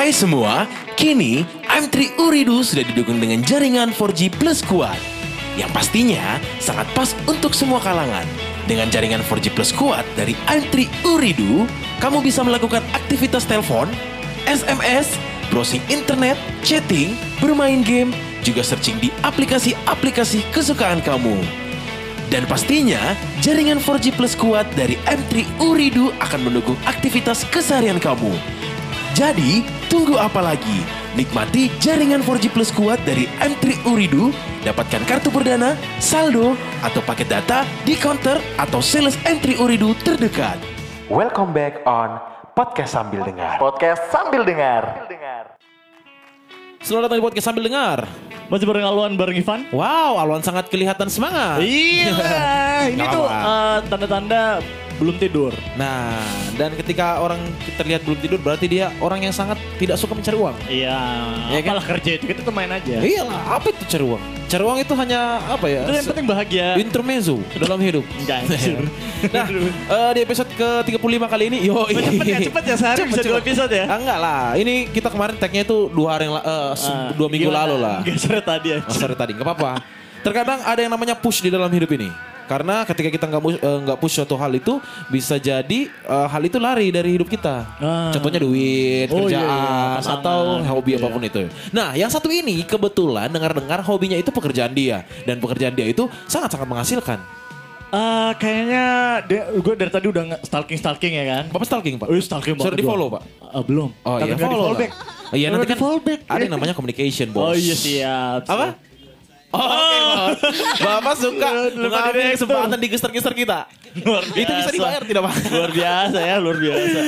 Hai semua, kini M3 Uridu sudah didukung dengan jaringan 4G plus kuat. Yang pastinya sangat pas untuk semua kalangan. Dengan jaringan 4G plus kuat dari M3 Uridu, kamu bisa melakukan aktivitas telepon, SMS, browsing internet, chatting, bermain game, juga searching di aplikasi-aplikasi kesukaan kamu. Dan pastinya, jaringan 4G Plus kuat dari M3 Uridu akan mendukung aktivitas keseharian kamu. Jadi, tunggu apa lagi? Nikmati jaringan 4G Plus kuat dari M3 Uridu, dapatkan kartu perdana, saldo, atau paket data di counter atau sales M3 Uridu terdekat. Welcome back on Podcast Sambil Dengar. Podcast sambil dengar. Selamat datang di Podcast Sambil Dengar. Masih bareng Alwan bareng Ivan. Wow, Alwan sangat kelihatan semangat. Iya, ini tuh eh, tanda-tanda belum tidur. Nah, dan ketika orang terlihat belum tidur berarti dia orang yang sangat tidak suka mencari uang. Iya, Iya kan? apalah kerja itu kita tuh main aja. Iyalah, apa itu cari uang? Cari uang itu hanya apa ya? Itu yang penting bahagia. intermezzo dalam hidup. Enggak. Nah, eh, di episode ke-35 kali ini, yo Cepet ya, cepet ya, sehari bisa dua episode ya? Ah, enggak lah, ini kita kemarin tagnya itu dua hari yang eh, se- Ah, dua minggu gimana? lalu lah. Enggak sore tadi aja. Oh, sorry tadi, nggak apa-apa. Terkadang ada yang namanya push di dalam hidup ini. Karena ketika kita nggak eh, nggak push suatu hal itu bisa jadi eh, hal itu lari dari hidup kita. Ah. Contohnya duit, Oh, iya, iya, kerjaan, pasangan, atau hobi gitu ya. apa pun itu. Nah, yang satu ini kebetulan dengar-dengar hobinya itu pekerjaan dia dan pekerjaan dia itu sangat-sangat menghasilkan. Eh, kayaknya gue dari tadi udah stalking stalking ya kan. Bapak stalking pak? Oh, iya, stalking Sudah banget di follow pak? Eh, belum. Oh Tapi iya follow lah. Iya nanti kan ada yang namanya communication bos. Oh iya siap. Apa? Oh, Bos. Bapak suka direktur. kesempatan di geser-geser kita. Luar Itu bisa biasa. dibayar tidak pak? Luar biasa ya, luar biasa.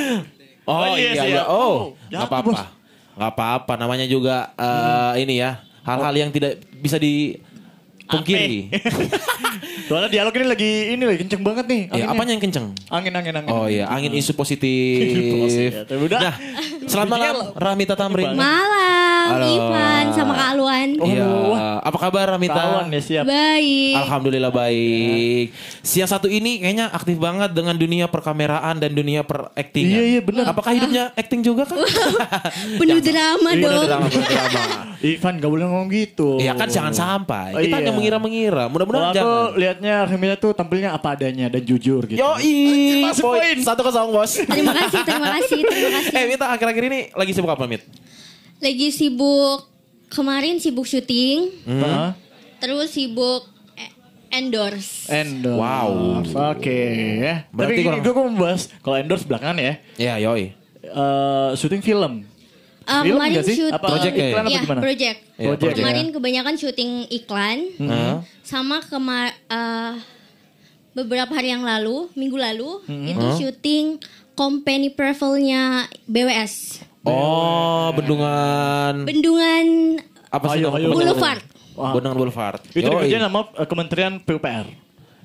Oh, Oh, iya, iya iya. Oh, Oh, nggak apa-apa. Nggak apa-apa. Namanya juga eh, ini ya hal-hal yang tidak bisa dipungkiri. Soalnya dialog ini lagi ini lagi kenceng banget nih. Ya, apanya yang kenceng? Angin angin angin. Oh iya, angin isu positif. Positif. Ya. Nah, selamat malam Ramita Tamrin. Malam, Halo. Ivan sama Kak Alwan. Iya, wah. apa kabar Ramita? Tawan ya siap. Baik. Alhamdulillah baik. Siang satu ini kayaknya aktif banget dengan dunia perkameraan dan dunia peraktingan. Iya, iya, benar. Apakah hidupnya acting juga kan? Penuh drama dong. drama, penuh drama. Ivan gak boleh ngomong gitu. Iya kan jangan sampai. Oh, Kita iya. hanya mengira-mengira. Mudah-mudahan Kalau aku jangan. lihatnya Remila tuh tampilnya apa adanya dan jujur gitu. Yoi, Masuk poin. poin. Satu kosong bos. Terima kasih, terima kasih, terima kasih. eh Mita akhir-akhir ini lagi sibuk apa Mit? Lagi sibuk kemarin sibuk syuting, Hah? terus sibuk e- endorse. Endorse. Wow. Oke ya. Berarti Tapi kurang- gue mau membahas kalau endorse belakangan ya. Ya yoi. eh syuting film. Ah, Film kemarin sih? syuting Apa Project ya? iklan apa Iya, gimana? project. Iya, Project ya. Kemarin kebanyakan syuting iklan, Hah? sama kemar eh, beberapa hari yang lalu, minggu lalu, itu syuting company travelnya BWS. Oh, bendungan Bendungan apa sih? Ayo, ayo. Boulevard. Wah. Bendungan Boulevard. Itu dikerjain sama eh, Kementerian PUPR.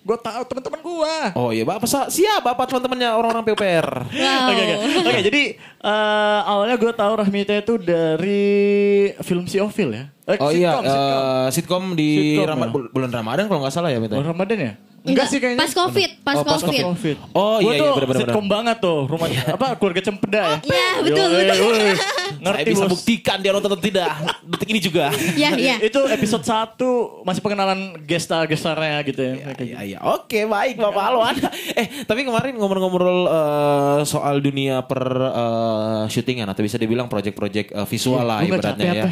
Gue tahu teman-teman gue. Oh iya, Bapak sa- siap Bapak teman-temannya orang-orang PUPR. Wow. Oke oke oke jadi eh, awalnya gue tahu Rahmita itu dari film Si Ovil ya. Eh, Oh iya, sitcom, sitcom. eh, sitcom di Rama- ya. bul- bulan Ramadan kalau nggak salah ya, Mita. Oh, Ramadan ya? Enggak sih kayaknya. Pas Covid, pas Oh, pas Covid. Covid. Oh, iya, iya, tuh benar-benar. Sitcom banget tuh, rumah apa keluarga cempeda ya. Iya, betul, Yoi, betul. woi. Saya Ngerti bisa bos. buktikan dia nonton atau tidak. Detik ini juga. Iya, iya. Itu episode 1 masih pengenalan gestar-gestarnya gitu ya. Iya, iya. Oke, baik Bapak Alwan. eh, tapi kemarin ngobrol-ngobrol eh, soal dunia per eh, syutingan atau bisa dibilang project-project eh, visual lah Lu nggak ibaratnya capek ya. apa?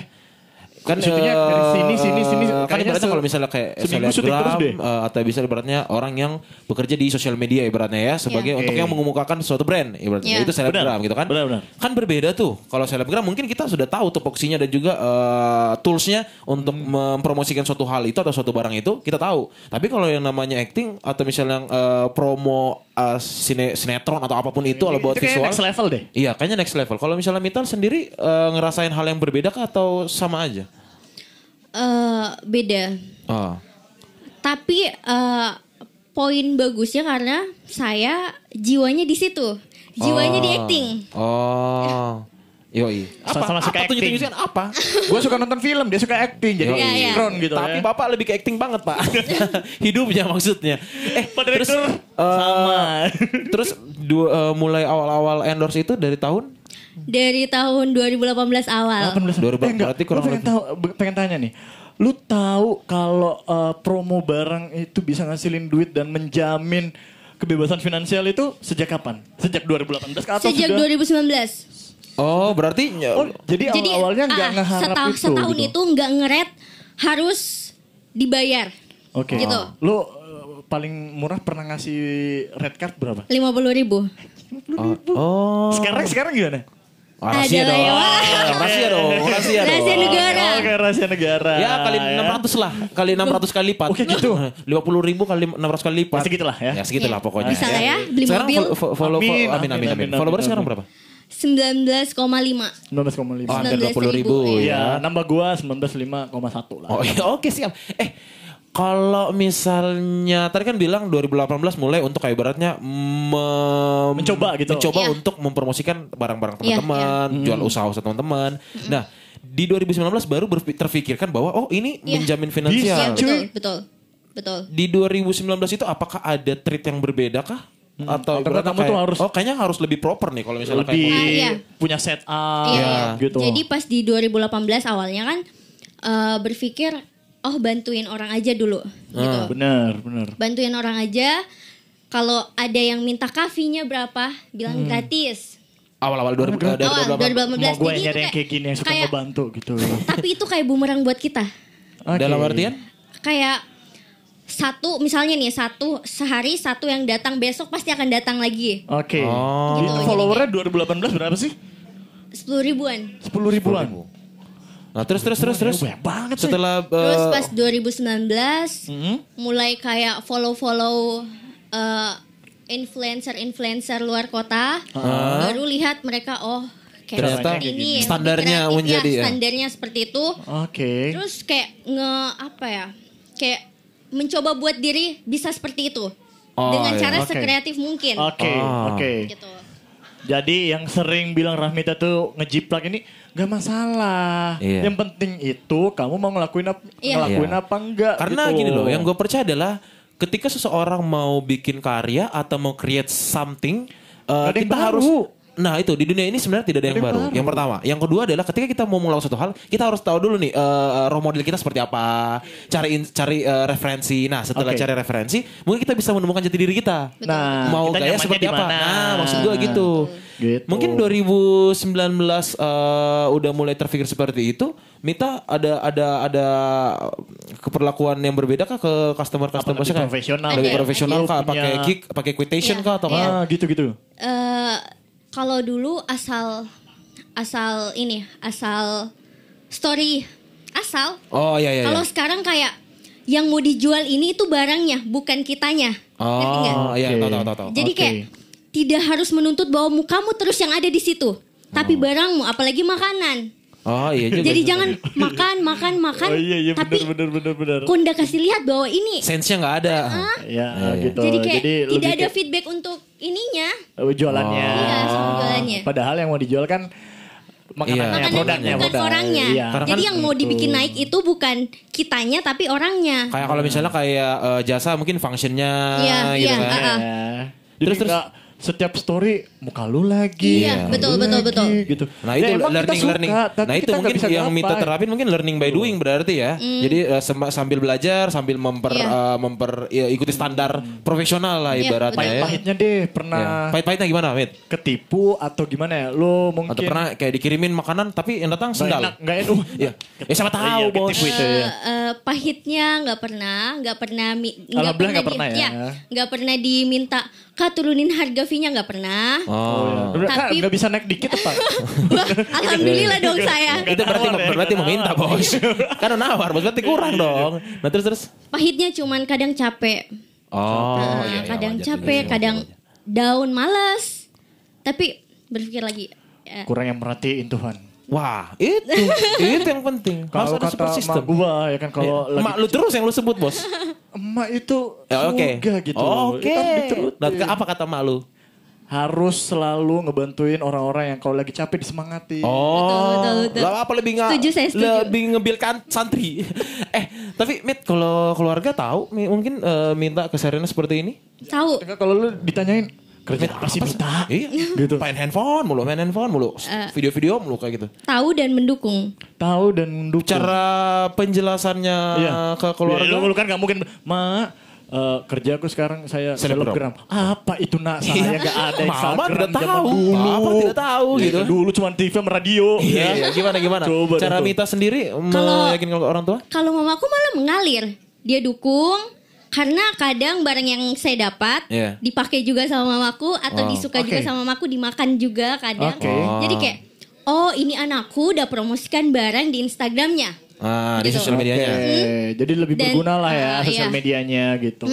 Syutingnya eh, dari sini, sini, sini. Kan ibaratnya se- kalau misalnya kayak selebgram deh. eh, atau bisa ibaratnya orang yang bekerja di sosial media ibaratnya ya sebagai Iya. untuk yang mengemukakan suatu brand ibaratnya Iya. itu selebgram gitu kan. benar, benar. Kan berbeda tuh. Kalau selebgram mungkin kita sudah tahu tupoksinya dan juga eh, toolsnya untuk Hmm. mempromosikan suatu hal itu atau suatu barang itu kita tahu. Tapi kalau yang namanya acting atau misalnya eh, promo eh, sine- sinetron atau apa pun itu kalau buat Itu visual. next level deh. Iya, kayaknya next level. Kalau misalnya Mital sendiri eh, ngerasain hal yang berbeda kah atau sama aja? Eh, beda. Oh. Tapi eh, poin bagusnya karena saya jiwanya di situ. Jiwanya di Oh. acting. Oh. Yoi. Apa, Sama-sama suka apa tuh acting. tunjukin apa? Gue suka nonton film, dia suka acting jadi Yoi. Iya, iya. sinkron gitu Tapi ya. Bapak lebih ke acting banget, Pak. Hidupnya maksudnya. Eh, terus eh, sama. terus dua, eh, mulai awal-awal endorse itu dari tahun dari tahun 2018 awal. 18 2000 eh, enggak, berarti kurang pengen lebih. tahu pengen tanya nih. Lu tahu kalau eh, promo barang itu bisa ngasilin duit dan menjamin kebebasan finansial itu sejak kapan? Sejak 2018 ke atau Sejak sudah? 2019. Oh, berarti Oh, jadi, Jadi awal-awalnya nggak ah, ngeharap setahun, itu. setahun gitu. itu nggak ngeret harus dibayar. Oke. Gitu. Lu eh, paling murah pernah ngasih red card berapa? 50 ribu. oh, oh. Sekarang sekarang gimana? Oh, rahasia Ada dong. ya. Rahasia dong, rahasia dong. Rahasia negara. Oke, rahasia negara. Ya kali 600 lah, kali 600 kali lipat. Oke, gitu. 50 ribu kali 600 kali lipat. Ya, segitulah ya. Ya segitulah Iya. pokoknya. Bisa lah ya, beli sekarang mobil. Follow, follow, Amin, amin, amin, amin, amin, amin, Followersnya sekarang amin. berapa? 19,5. 19,5. Oh, hampir 19.000, 20 ribu iya. Ya, ya. nambah gua 19,5,1 lah. Oh iya, oke siap. Eh, kalau misalnya tadi kan bilang 2018 mulai untuk kayak ibaratnya mem- Mencoba gitu. Mencoba Iya. untuk mempromosikan barang-barang Iya, teman-teman, jual usaha-usaha teman-teman. Nah, di 2019 baru terfikirkan bahwa oh ini Iya. menjamin Bisa, finansial. cuy. Betul, betul. Betul. Di 2019 itu apakah ada treat yang berbeda kah? Atau Karena kamu tuh kayak, harus- oh kayaknya harus lebih proper nih kalau misalnya Lebih kayak Ah, iya. punya setup Iya, gitu. Jadi pas di 2018 awalnya kan eh, berpikir oh bantuin orang aja dulu gitu. bener, bener. Bantuin orang aja. Kalau ada yang minta kafinya berapa, bilang Hmm. gratis. awal-awal 2000 eh, Awal 2018. 2018. Mau gue Jadi nyari yang kayak gini yang suka kayak- ngebantu gitu. Tapi itu kayak bumerang buat kita. Oke. Dalam artian? Kayak satu misalnya nih satu sehari satu yang datang besok pasti akan datang lagi Oke. Oh. Itu Gitu, jadi followernya 2018 berapa sih? sepuluh ribuan 10 ribuan. Nah, terus terus terus terus. Banyak banget sih. Setelah terus eh, pas 2019 Hmm? mulai kayak follow-follow eh, influencer-influencer luar kota baru lihat mereka oh kayak Ternyata seperti ini standarnya menjadi ya. standarnya seperti itu Oke. terus kayak nge apa ya kayak mencoba buat diri bisa seperti itu Oh, dengan iya. cara Oke. sekreatif mungkin Oke, Ah. oke. gitu Jadi yang sering bilang Rahmita tuh ngejiplak ini gak masalah. Iya. Yang penting itu kamu mau ngelakuin apa, Iya. ngelakuin Iya. apa enggak. Karena gitu. gini loh, yang gue percaya adalah ketika seseorang mau bikin karya atau mau create something, uh, kita baru. harus Nah itu di dunia ini sebenarnya tidak ada yang, baru. yang baru. Yang pertama, yang kedua adalah ketika kita mau melakukan satu hal, kita harus tahu dulu nih uh, role model kita seperti apa, cari in- cari uh, referensi. Nah setelah Oke. cari referensi, mungkin kita bisa menemukan jati diri kita. Nah, mau kita gaya seperti di apa? Nah, maksud gue gitu. Gitu. Mungkin 2019 uh, udah mulai terpikir seperti itu. Mita ada ada ada keperlakuan yang berbeda kah ke customer customer lebih profesional? Lebih profesional ada. kah? Pakai gig, pakai quotation Iya, kah atau iya. apa? Ah, gitu-gitu. Eh, kalau dulu asal asal ini asal story asal Oh iya iya. kalau iya. sekarang kayak yang mau dijual ini itu barangnya bukan kitanya? Oh iya tahu tahu tahu jadi Oke. kayak tidak harus menuntut bahwa mu- kamu terus yang ada di situ tapi barangmu apalagi makanan Oh iya juga. jadi jangan makan makan makan Oh iya iya tapi benar benar benar benar. kok nggak kasih lihat bahwa ini Sense-nya nggak ada. Ya, gitu. jadi kayak tidak lebih ada feedback untuk ininya Oh, jualannya. Iya, sama jualannya. Padahal yang mau dijual kan makanannya, Iya. Makanannya produknya, bukan produk. orangnya. Iya. Karena Jadi kan- yang mau dibikin naik itu bukan kitanya tapi orangnya. Kayak kalau misalnya kayak eh, jasa mungkin functionnya Iya, gitu iya, kan. Ya. Jadi Terus- terus- nggak setiap story muka lu lagi. Iya, betul, lu betul, lagi, betul. Gitu. Nah itu Ya, learning suka, learning. Nah itu mungkin bisa yang minta terapin mungkin learning by doing berarti ya. Jadi eh, sem- sambil belajar sambil memper Mm. Iya. eh, memper ya, ikuti standar profesional lah Iya, ibaratnya ya. Pahit-pahitnya deh Iya. pernah Pahit-pahitnya gimana, Mit? ketipu atau gimana ya? Lu mungkin Atau pernah kayak dikirimin makanan tapi yang datang sendal. enak, nggak enak. Iya. Ya siapa tahu, Iya, Bos. ketipu itu ya. Eh, eh, pahitnya nggak pernah, nggak pernah, mi- nggak Alhamdulillah nggak di- pernah ya. nggak pernah diminta kak turunin harga fee-nya nggak pernah. Oh. Udah, Kak, Tapi- nggak bisa naik dikit apa? Wah, alhamdulillah dong saya. itu berarti nawar berarti meminta, Bos. kan udah nawar, Bos. Berarti kurang dong. Nah, terus terus. Pahitnya cuman kadang capek, Oh, Nah, iya, iya, kadang wajar capek, sih, kadang wajar. down, malas. Tapi berpikir lagi. eh, Kurang yang merhatiin Tuhan. Wah, itu itu yang penting. Harus Kalau ada kata support system. gua ya kan kalau lagi Emak lu terus yang lu sebut, Bos. emak itu Ya, Oke. surga gitu. Oh, Oke. Nah, apa kata emak lu? harus selalu ngebantuin orang-orang yang kalau lagi capek disemangati. Oh, Betul, betul, betul. apa lebih nggak Setuju, saya setuju. lebih ngebilkan santri. eh, tapi Mit kalau keluarga tahu mungkin eh, minta kesehariannya seperti ini? tahu. Kalau lu ditanyain Kerja apa sih Mita? Iya, gitu. Main handphone mulu, main handphone mulu, Eh. video-video mulu kayak gitu. Tahu dan mendukung. Tahu dan mendukung. Cara penjelasannya Iya. ke keluarga. Ya, lu kan gak mungkin, ma eh, kerja aku sekarang saya Selebgram. Apa itu nak? Saya gak ada Mama Instagram tidak zaman tahu. dulu. Papa tidak tahu Ya, gitu. Dulu cuma TV sama radio. Iya, ya. iya. gimana gimana? Coba Cara. Mita sendiri Kalau- meyakinkan orang tua? Kalau mamaku malah mengalir. Dia dukung karena kadang barang yang saya dapat Iya. dipakai juga sama mamaku atau Oh, disuka juga oke. sama mamaku dimakan juga kadang. Oke. Jadi kayak oh ini anakku udah promosikan barang di Instagramnya. Ah, di Gitu. sosial medianya. Oke, Jadi lebih Dan, berguna lah ya ah, sosial iya. medianya gitu.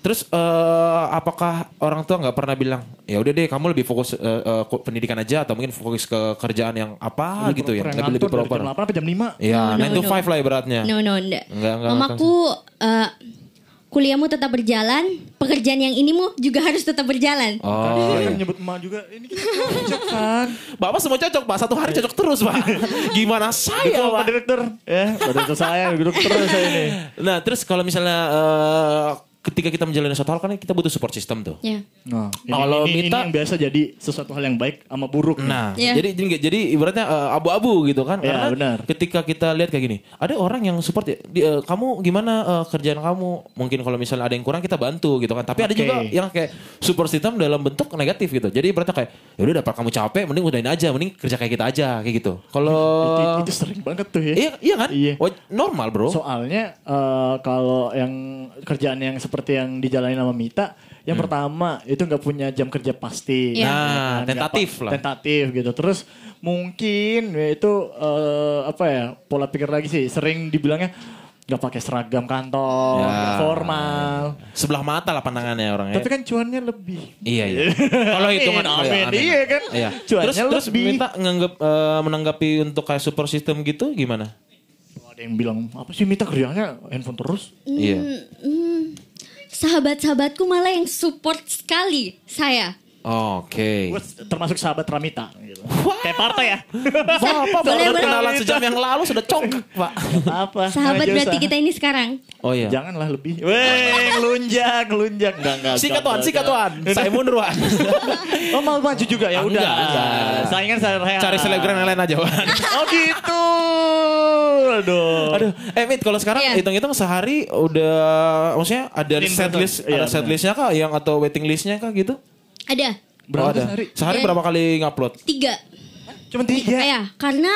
Terus eh, apakah orang tua nggak pernah bilang ya udah deh kamu lebih fokus eh, ke pendidikan aja atau mungkin fokus ke kerjaan yang apa gitu ya Proper, lebih lebih dari proper. Jam 8 sampai jam 5. Iya, No, no, 9 to no. 5 lah ibaratnya. No no enggak. Enggak, enggak, Mamaku eh, kuliahmu tetap berjalan, pekerjaan yang inimu juga harus tetap berjalan. Oh, iya. kan nyebut emak juga. Ini kita cocok kan. Bapak semua cocok, Pak. Satu hari cocok terus, Pak. Gimana saya, Betul Pak? Pak Direktur. Ya, Pak Direktur saya. Duduk terus saya ini. Nah, terus kalau misalnya eh, ketika kita menjalani suatu hal kan kita butuh support system tuh. Ya. Nah, ini, Kalau ini, Mita- ini yang biasa jadi sesuatu hal yang baik sama buruk. Nah, Iya. jadi jadi jadi ibaratnya eh, abu-abu gitu kan? Iya, Karena benar. ketika kita lihat kayak gini, ada orang yang support ya, di, eh, kamu gimana eh, kerjaan kamu? Mungkin kalau misalnya ada yang kurang kita bantu gitu kan. Tapi ada Oke. juga yang kayak support system dalam bentuk negatif gitu. Jadi ibaratnya kayak, ya udah dapat kamu capek, mending udahin aja, mending kerja kayak kita aja kayak gitu. Kalau itu, itu sering banget tuh ya. iya, iya kan? Iya. Normal bro. Soalnya eh, kalau yang kerjaan yang seperti yang dijalani sama Mita, yang pertama itu nggak punya jam kerja pasti. Iya. Hmm. Nah, kan? Tentatif lah. Tentatif gitu. Terus mungkin ya itu eh, apa ya pola pikir lagi sih. Sering dibilangnya nggak pakai seragam kantor, Ya. nggak formal. Sebelah mata lah pandangannya orangnya. Tapi kan cuannya lebih. Iya iya. Kalau hitungan Amin, oh, iya, amin. Iya kan? Iya. Cuannya Terus terus lebih. minta nganggap eh, menanggapi untuk kayak super system gitu gimana? Ada yang bilang apa sih Mita kerjanya handphone terus? Iya. Hmm, sahabat-sahabatku malah yang support sekali saya. Oke. Gue termasuk sahabat Ramita. Gitu. Kayak partai ya. Bapak Boleh, kenalan sejam yang lalu sudah congkak, Pak. apa? Sahabat Nggak berarti usah. kita ini sekarang. Oh iya. Janganlah lebih. Weh, ngelunjak, ngelunjak. Enggak, enggak. Sikat Wan, sikat. Wan. Saya mundur Wan. Oh, mau maju juga ya Ah, udah. Saingan saya Cari selebgram yang lain aja Wan. Oh gitu. Aduh. Aduh, eh Mit, kalau sekarang Iya. hitung-hitung sehari udah maksudnya ada Clean set betul. list, Iya, ada set benar. listnya kah yang atau waiting listnya kah gitu? Ada Berapa Oh, ada. sehari? Sehari Iya. berapa kali ngupload? tiga. Cuma tiga. Ya, karena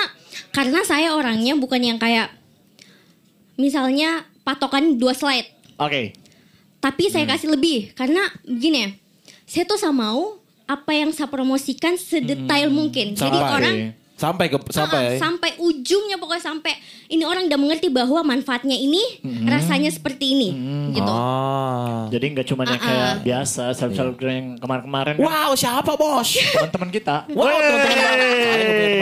karena saya orangnya bukan yang kayak misalnya patokan dua slide, Oke. tapi saya kasih lebih karena begini ya, saya tuh sama mau apa yang saya promosikan sedetail mungkin. Jadi Sampai. orang sampai ke sampai Ah, sampai ujungnya pokoknya sampai ini orang udah mengerti bahwa manfaatnya ini rasanya seperti ini gitu. Ah. Jadi nggak cuma yang Ah, kayak biasa seleb-selebgram yang kemarin-kemarin kan. Wow, siapa bos? teman-teman kita. Wow, teman-teman.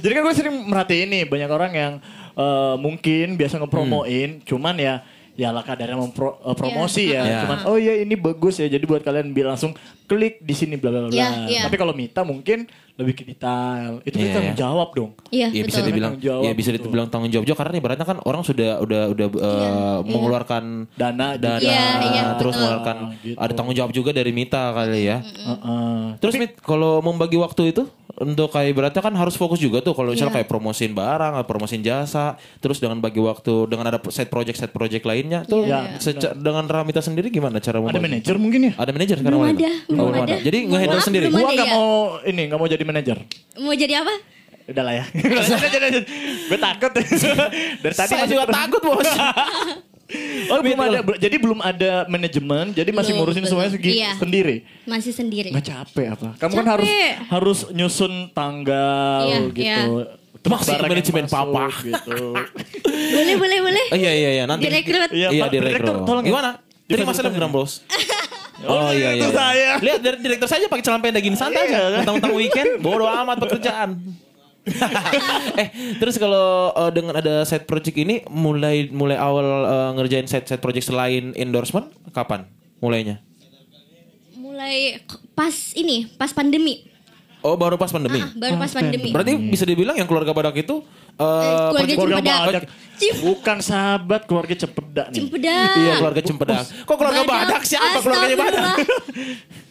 Jadi kan gue sering merhatiin nih banyak orang yang eh, mungkin biasa ngepromoin, Hmm. cuman ya ya lah kadarnya mempro, eh, promosi ya. Iya. Cuman oh ya ini bagus ya. Jadi buat kalian biar langsung klik di sini bla bla bla. Iya, iya. Tapi kalau Mita mungkin lebih ke detail. Itu Iya, kita tanggung iya. jawab dong. Iya, Ya bisa dibilang Tanggung jawab ya bisa gitu. dibilang tanggung jawab juga karena ibaratnya kan orang sudah udah udah uh, Iya, mengeluarkan Dana dana juga. Iya, iya, terus betul. mengeluarkan Gitu. ada tanggung jawab juga dari Mita kali ya. Heeh. Terus Mit kalau membagi waktu itu untuk kayak ibaratnya kan harus fokus juga tuh kalau misalnya Iya. kayak promosiin barang, atau promosiin jasa, terus dengan bagi waktu dengan ada set project set project lainnya tuh Iya. seca- dengan Ramita sendiri gimana cara Ada membagi? manajer mungkin ya? Ada manajer sekarang Belum ada, Oh, belum ada. Jadi nge-handle sendiri. belum Gua ada nggak ya? mau ini nggak mau jadi manajer. Mau jadi apa? Udah lah ya. Gue takut. Dari tadi Saya masih juga takut bos. Oh, belum ada, jadi belum ada manajemen, jadi masih Belum, ngurusin belum. semuanya segi, Iya. sendiri. Masih sendiri. Nggak capek apa? Kamu kan harus Capek. harus nyusun tanggal Iya, gitu. iya. Yang manajemen papa. gitu. boleh, boleh, boleh. Oh, iya iya iya nanti. Direkrut. Iya, Iya. Direktur, tolong ya. Gimana? Terima selebgram bos. Oh, Oh iya iya. saya. Lihat dari direktur saja pakai celana pendek gini santai Iya. aja. Mentang-mentang weekend, bodo amat pekerjaan. eh terus kalau eh, dengan ada side project ini mulai mulai awal eh, ngerjain side side project selain endorsement kapan mulainya? Mulai pas ini, pas pandemi. Oh baru pas pandemi. Ah, baru pas pandemi. Berarti bisa dibilang yang keluarga badak itu eh, keluarga Keluarga Cempedak. badak. Bukan sahabat keluarga cempedak nih. Cempedak. Iya keluarga cempedak. Kok keluarga badak, siapa keluarganya badak?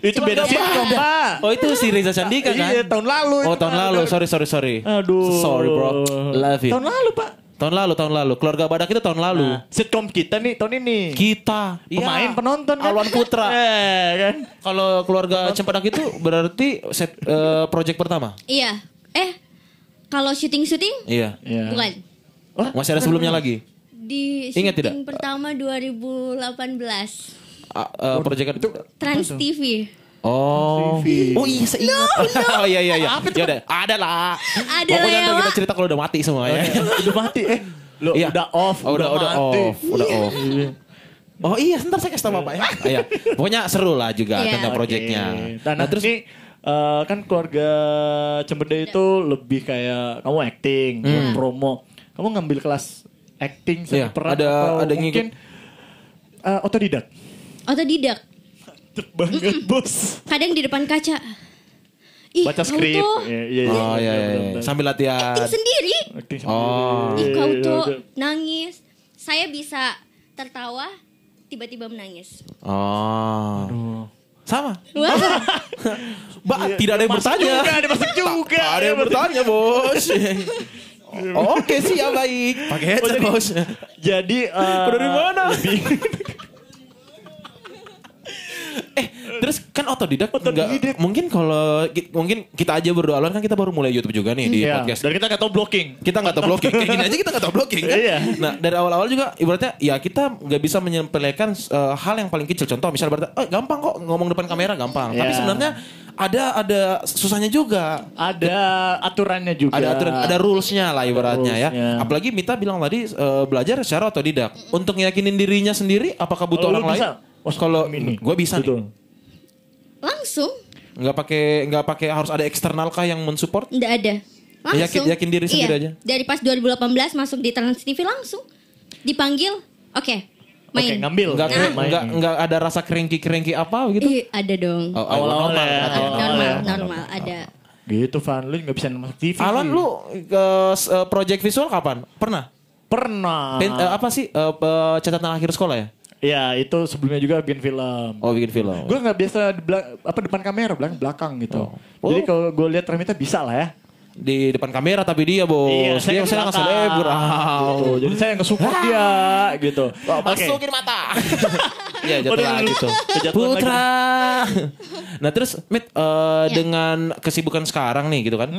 Itu beda sitcom, Pak. Oh itu si Reza Candika kan? Iya, tahun lalu. Oh tahun Pak. lalu, sorry sorry sorry. Aduh. Sorry bro, love it. Tahun lalu, Pak. Tahun lalu, tahun lalu. Keluarga Badak itu tahun lalu. Nah, sitcom kita nih tahun ini. Kita Pemain Iya. penonton kan? Alwan Putra. Eh, kan? Kalau keluarga Cempedak itu berarti set eh, project pertama. Iya. Eh, kalau syuting-syuting Iya. Iya. bukan. Masih ada sebelumnya lagi. Di Ingat syuting tidak? pertama 2018 Eh, project itu. Trans TV. Oh. Oh iya saya ingat. oh iya iya iya. Ya udah, ada lah. Ada Pokoknya lah ya, ntar kita cerita kalau udah mati semua ya. udah mati eh. Lo Iya. udah off, Oh, udah udah mati. off, udah off. Oh iya, sebentar saya kasih tau Bapak ya. Iya. Pokoknya seru lah juga Iya. tentang Oke. projectnya. Nah, Nah, terus ini eh, kan keluarga Cembede itu lebih kayak kamu acting, promo. Kamu ngambil kelas acting Hmm. Iya, peran ada- atau ada ngikut. mungkin eh, otodidak. Otodidak. Mantep banget, Bos. Kadang di depan kaca. Ih, Baca skrip. tuh Iya, iya, iya. Oh iya, iya, iya. sambil latihan. acting sendiri. Acting Oh. sendiri. Ih, kau Iya, tuh iya. nangis. Saya bisa tertawa, tiba-tiba menangis. Oh. Sama. Wah, Mbak, tidak ada yang Masuk bertanya. juga, ada masuk juga. Tak ada yang bertanya, Bos. Oke sih ya baik. Pakai headset, jadi- Bos. Jadi eh, Dari mana? Eh, terus kan otodidak, Otodidak. Nggak- mungkin kalau ki- mungkin kita aja berdua Alwan kan kita baru mulai YouTube juga nih di Iya, podcast. Dan kita nggak tahu blocking. Kita nggak tahu blocking, kayak gini aja kita nggak tahu blocking kan. Iya. Nah dari awal-awal juga ibaratnya ya kita nggak bisa menyepelekan eh, hal yang paling kecil. Contoh misalnya ibaratnya, oh gampang kok ngomong depan kamera gampang. Tapi Iya. sebenarnya ada ada susahnya juga. Ada aturannya juga. Ada aturan, ada rulesnya lah ibaratnya ya. Apalagi Mita bilang tadi eh, belajar secara otodidak. Untuk yakinin dirinya sendiri, apakah butuh Oh, lu orang lain? Oh, Kalau ini. gue bisa Betul. nih. langsung. Nggak pakai nggak pakai harus ada eksternal kah yang mensupport? Nggak ada. Langsung. Yakin- yakin diri sendiri iya. aja? Dari pas 2018 masuk di Trans TV langsung. Dipanggil, oke, main. Oke, ngambil. Nggak Nah. keren- nggak nggak ada rasa kerengki-kerengki apa gitu? Ih, ada dong. Oh, Awal-awal normal, ya. awal-awal normal, ya. normal, ada. Gitu Van, lu nggak bisa masuk TV. Alan lu ke eh, project visual kapan? Pernah? pernah? Pen- eh, apa sih eh, eh, catatan akhir sekolah ya? Ya itu sebelumnya juga bikin film. Oh bikin film. Gue nggak biasa apa depan kamera, belakang belakang gitu. Oh. Jadi kalau gue lihat Remita bisa lah ya. Di depan kamera tapi dia bos. Iya, dia saya nggak selebgram. Tuh, Jadi saya nge-support dia gitu. Oke. Masukin mata. Iya jatuh lagi tuh. Putra. nah terus Mit eh, Ya. dengan kesibukan sekarang nih gitu kan.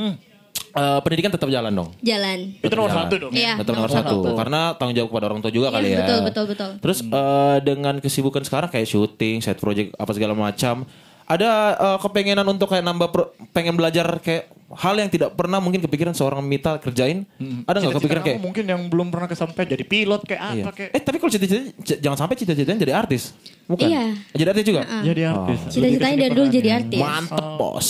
Eh, pendidikan tetap jalan dong. Jalan. Itu nomor Jalan. satu dong. Iya. Tetap nomor nomor satu. satu. Karena tanggung jawab kepada orang tua juga Iya, kali ya. betul, betul, betul. Terus eh, dengan kesibukan sekarang kayak syuting, side project apa segala macam, ada eh, kepengenan untuk kayak nambah pro- pengen belajar kayak hal yang tidak pernah mungkin kepikiran seorang Mita kerjain. Ada nggak Cita-cita kepikiran kayak mungkin yang belum pernah kesampaian jadi pilot kayak Iya. apa kayak. Eh tapi kalau cita-citanya j- jangan sampai cita-citanya jadi artis. Bukan. Iya. Jadi artis juga. Jadi artis. Oh. Cita-citanya dari dulu jadi artis. Mantep bos.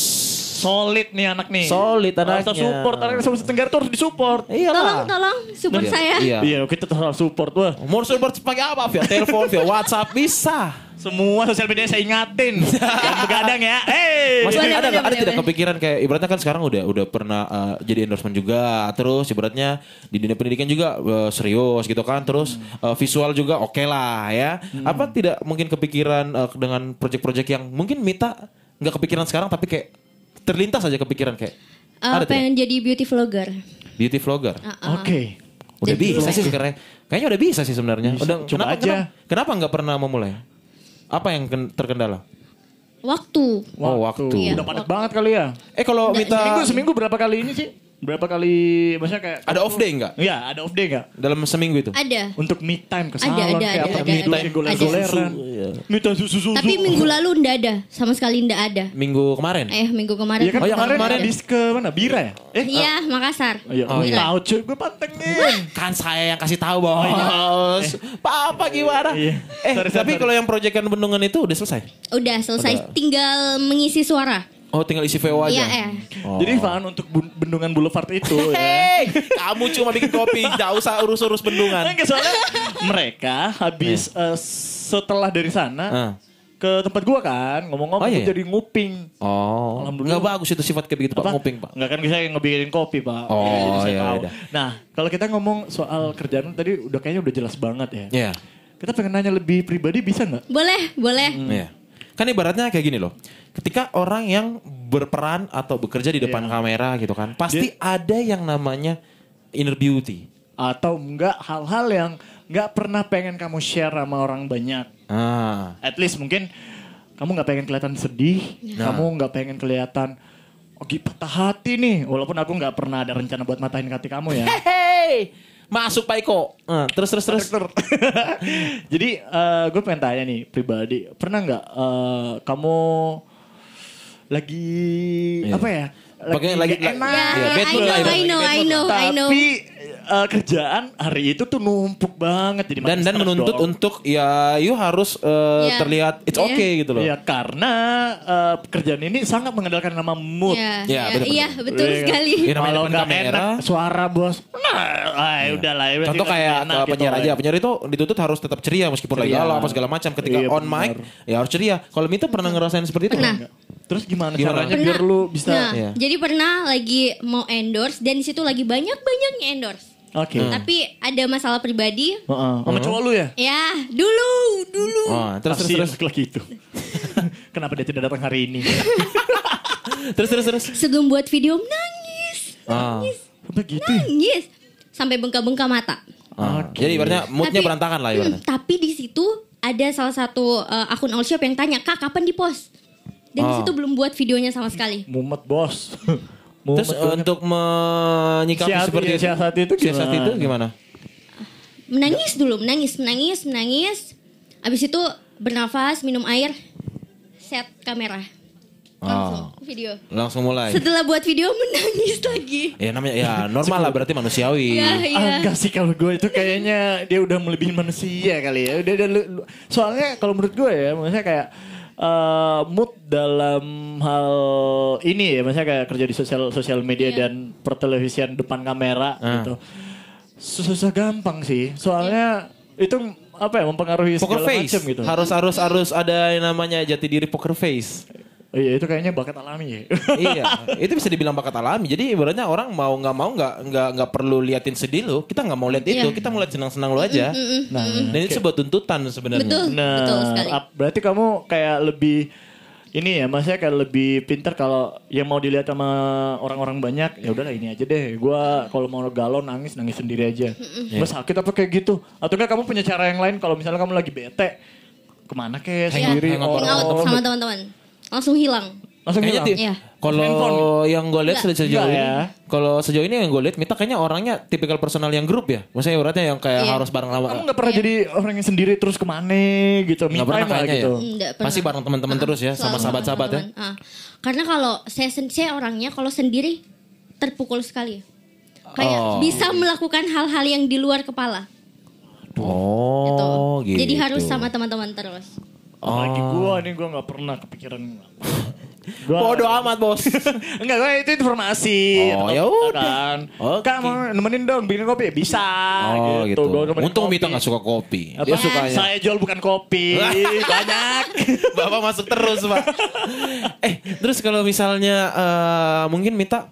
Solid nih anak nih. Solid anaknya. Harus support, anak Sulawesi Tenggara tuh harus disupport. Tolong, tolong, support Iya. saya. Iya. Iya, kita terus support wah. Mau support pakai apa? Via telepon, via WhatsApp bisa. Semua sosial media saya ingatin. Jangan begadang ya. Hey. Maksudnya Boleh, ada ada boleh, tidak kepikiran kayak ibaratnya kan sekarang udah udah pernah uh, jadi endorsement juga terus ibaratnya di dunia pendidikan juga uh, serius gitu kan terus uh, visual juga oke lah ya apa tidak mungkin kepikiran uh, dengan project-project yang mungkin Mita nggak kepikiran sekarang tapi kayak terlintas aja kepikiran kayak Eh, ada tidak? pengen jadi beauty vlogger. beauty vlogger Ah, Oke. udah Jadi bisa vlogger. sih sekarang kayaknya udah bisa sih sebenarnya udah coba kenapa, aja. kenapa kenapa nggak pernah memulai apa yang ken- terkendala Waktu. oh waktu Iya. Udah padat banget kali ya. eh kalau Mita Seminggu seminggu berapa kali ini sih? Berapa kali maksudnya kayak ada off day nggak Iya, ada off day enggak? dalam seminggu itu Ada. Untuk me time ke Ada, salon ada, kayak ada, apa ada, ada. goler-goleran. Me time susu susu. Tapi minggu lalu ndak ada, sama sekali ndak ada. minggu kemarin Eh, minggu kemarin. Iya kan Oh, yang kemarin kemarin di ke mana? Bira ya? Eh, Iya, Makassar. Iya, Oh, oh, iya. tahu cuy, gue pantengin. kan saya yang kasih tahu bos. Papa gimana? Iya. Eh Sorry, tapi kalau yang proyekan bendungan itu udah selesai. Udah selesai, tinggal mengisi suara. Oh tinggal isi VO aja. Iya, eh. Oh. Jadi Van untuk bendungan Boulevard itu ya. Hei, kamu cuma bikin kopi, gak usah urus-urus bendungan. Enggak soalnya mereka habis eh, setelah dari sana Ah. ke tempat gua kan ngomong-ngomong Oh, iya? gua jadi nguping. Oh, Alhamdulillah. nggak bagus itu sifat kayak begitu pak, nguping pak. Enggak kan bisa yang ngebikinin kopi, Pak. Oh, Jadi iya, iya. Nah, kalau kita ngomong soal kerjaan tadi udah kayaknya udah jelas banget ya. Iya. Kita pengen nanya lebih pribadi bisa nggak? Boleh, boleh. Iya. Kan ibaratnya kayak gini loh. Ketika orang yang berperan atau bekerja di depan kamera gitu kan, pasti ada yang namanya inner beauty. Atau enggak hal-hal yang enggak pernah pengen kamu share sama orang banyak. Ah. At least mungkin kamu nggak pengen kelihatan sedih, Nah. kamu nggak pengen kelihatan oh patah hati nih. Walaupun aku nggak pernah ada rencana buat matahin hati kamu ya. Hey, masuk Pak Iko. Ah, terus terus terus. Jadi gue pengen tanya nih pribadi, pernah nggak eh, kamu lagi Iya. apa ya? Pakai lagi- nggak enak. Ya, Iya, I bad mood know, lah I know, I know, I know. Tapi eh, kerjaan hari itu tuh numpuk banget jadi Dan dan menuntut dong. untuk ya you harus eh, Iya. terlihat it's Iya. okay gitu loh. Iya karena eh, pekerjaan ini sangat mengandalkan nama mood. Ya, Ya, ya, betul, iya betul. betul Iya sekali. Iya, namanya Kalau nggak enak suara bos, nah, ah, udah lah. ya, Contoh kan kayak enak uh, gitu penyiar lah. aja, penyiar itu dituntut harus tetap ceria meskipun lagi Ceria. galau apa segala macam. Ketika Iya, on mic ya harus ceria. Kalau Mita pernah ngerasain seperti itu? Pernah. Terus gimana, Gimana? caranya biar lu bisa? Nah, Iya. jadi pernah lagi mau endorse dan di situ lagi banyak banyaknya endorse. Oke. Tapi ada masalah pribadi. Heeh. Sama cowok lu ya? Ya, dulu, dulu. Oh, terus terus Kasihan terus laki-laki itu. Kenapa dia tidak datang hari ini? terus terus terus. Sebelum buat video nangis, Ah. Sampai gitu. nangis sampai bengkak-bengkak mata. Ah. Oke. Jadi ibaratnya moodnya Tapi- berantakan lah Hmm, ibaratnya. tapi di situ ada salah satu uh, akun all shop yang tanya, "Kak, kapan di-post?" Dan di Oh. situ belum buat videonya sama sekali. Mumet bos. Mumet Terus untuk menyikapi Siasat- seperti iya, itu, siasat itu siasat gimana? itu gimana? Menangis dulu, menangis, menangis, menangis. Abis itu bernafas, minum air, set kamera. Langsung video. Langsung mulai. Setelah buat video menangis lagi. Ya namanya ya normal lah berarti manusiawi. Iya, Ah, iya. enggak sih kalau gue itu kayaknya dia udah melebihi manusia kali ya. Udah, udah soalnya kalau menurut gue ya, maksudnya kayak eh, mood dalam hal ini ya, maksudnya kayak kerja di sosial sosial media Iya. dan pertelevisian depan kamera Ah. gitu. Susah gampang sih. Soalnya itu apa ya mempengaruhi Poker segala face. macam gitu. Harus harus harus ada yang namanya jati diri poker face. Oh iya itu kayaknya bakat alami ya. iya, itu bisa dibilang bakat alami. Jadi ibaratnya orang mau nggak mau nggak nggak nggak perlu liatin sedih lo. Kita nggak mau lihat itu, Iya. kita mau lihat senang-senang lo aja. Nah, Dan itu sebuah tuntutan sebenarnya. Betul, Nah, betul sekali. berarti kamu kayak lebih ini ya, maksudnya kayak lebih pintar kalau yang mau dilihat sama orang-orang banyak, ya udahlah ini aja deh. Gua kalau mau galau nangis nangis sendiri aja. Gua sakit apa kayak gitu? Atau enggak kamu punya cara yang lain kalau misalnya kamu lagi bete, ke mana kayak sendiri? Hangout Oh, sama teman-teman. Langsung hilang. langsung Kayaknya hilang. Iya. kalau yang gue lihat sejauh Enggak ini, ya. kalau sejauh ini yang gue lihat, Mita kayaknya orangnya tipikal personal yang grup ya. Maksudnya ibaratnya yang kayak Iya. harus bareng lama. Kamu nggak pernah jadi orang yang sendiri terus ke mana gitu? Nggak pernah kayaknya gitu. ya. Pernah. Pasti bareng teman-teman terus ya, sama sahabat-sahabat ya. Ah. Karena kalau saya, saya orangnya kalau sendiri terpukul sekali. Oh. Kayak bisa melakukan hal-hal yang di luar kepala. Oh, gitu. Jadi harus sama teman-teman terus. Apalagi Oh. gua nih gua nggak pernah kepikiran. Gua, Bodoh amat bos. Enggak, gue itu informasi. Oh, Atau- ya udah. Kan. Oke. Kak mau nemenin dong bikin kopi bisa. Oh gitu. Nemenin Untung. Mita gak suka kopi. Apa? Dia sukanya. Saya jual bukan kopi. Banyak. Bapak masuk terus pak. eh terus kalau misalnya eh, mungkin Mita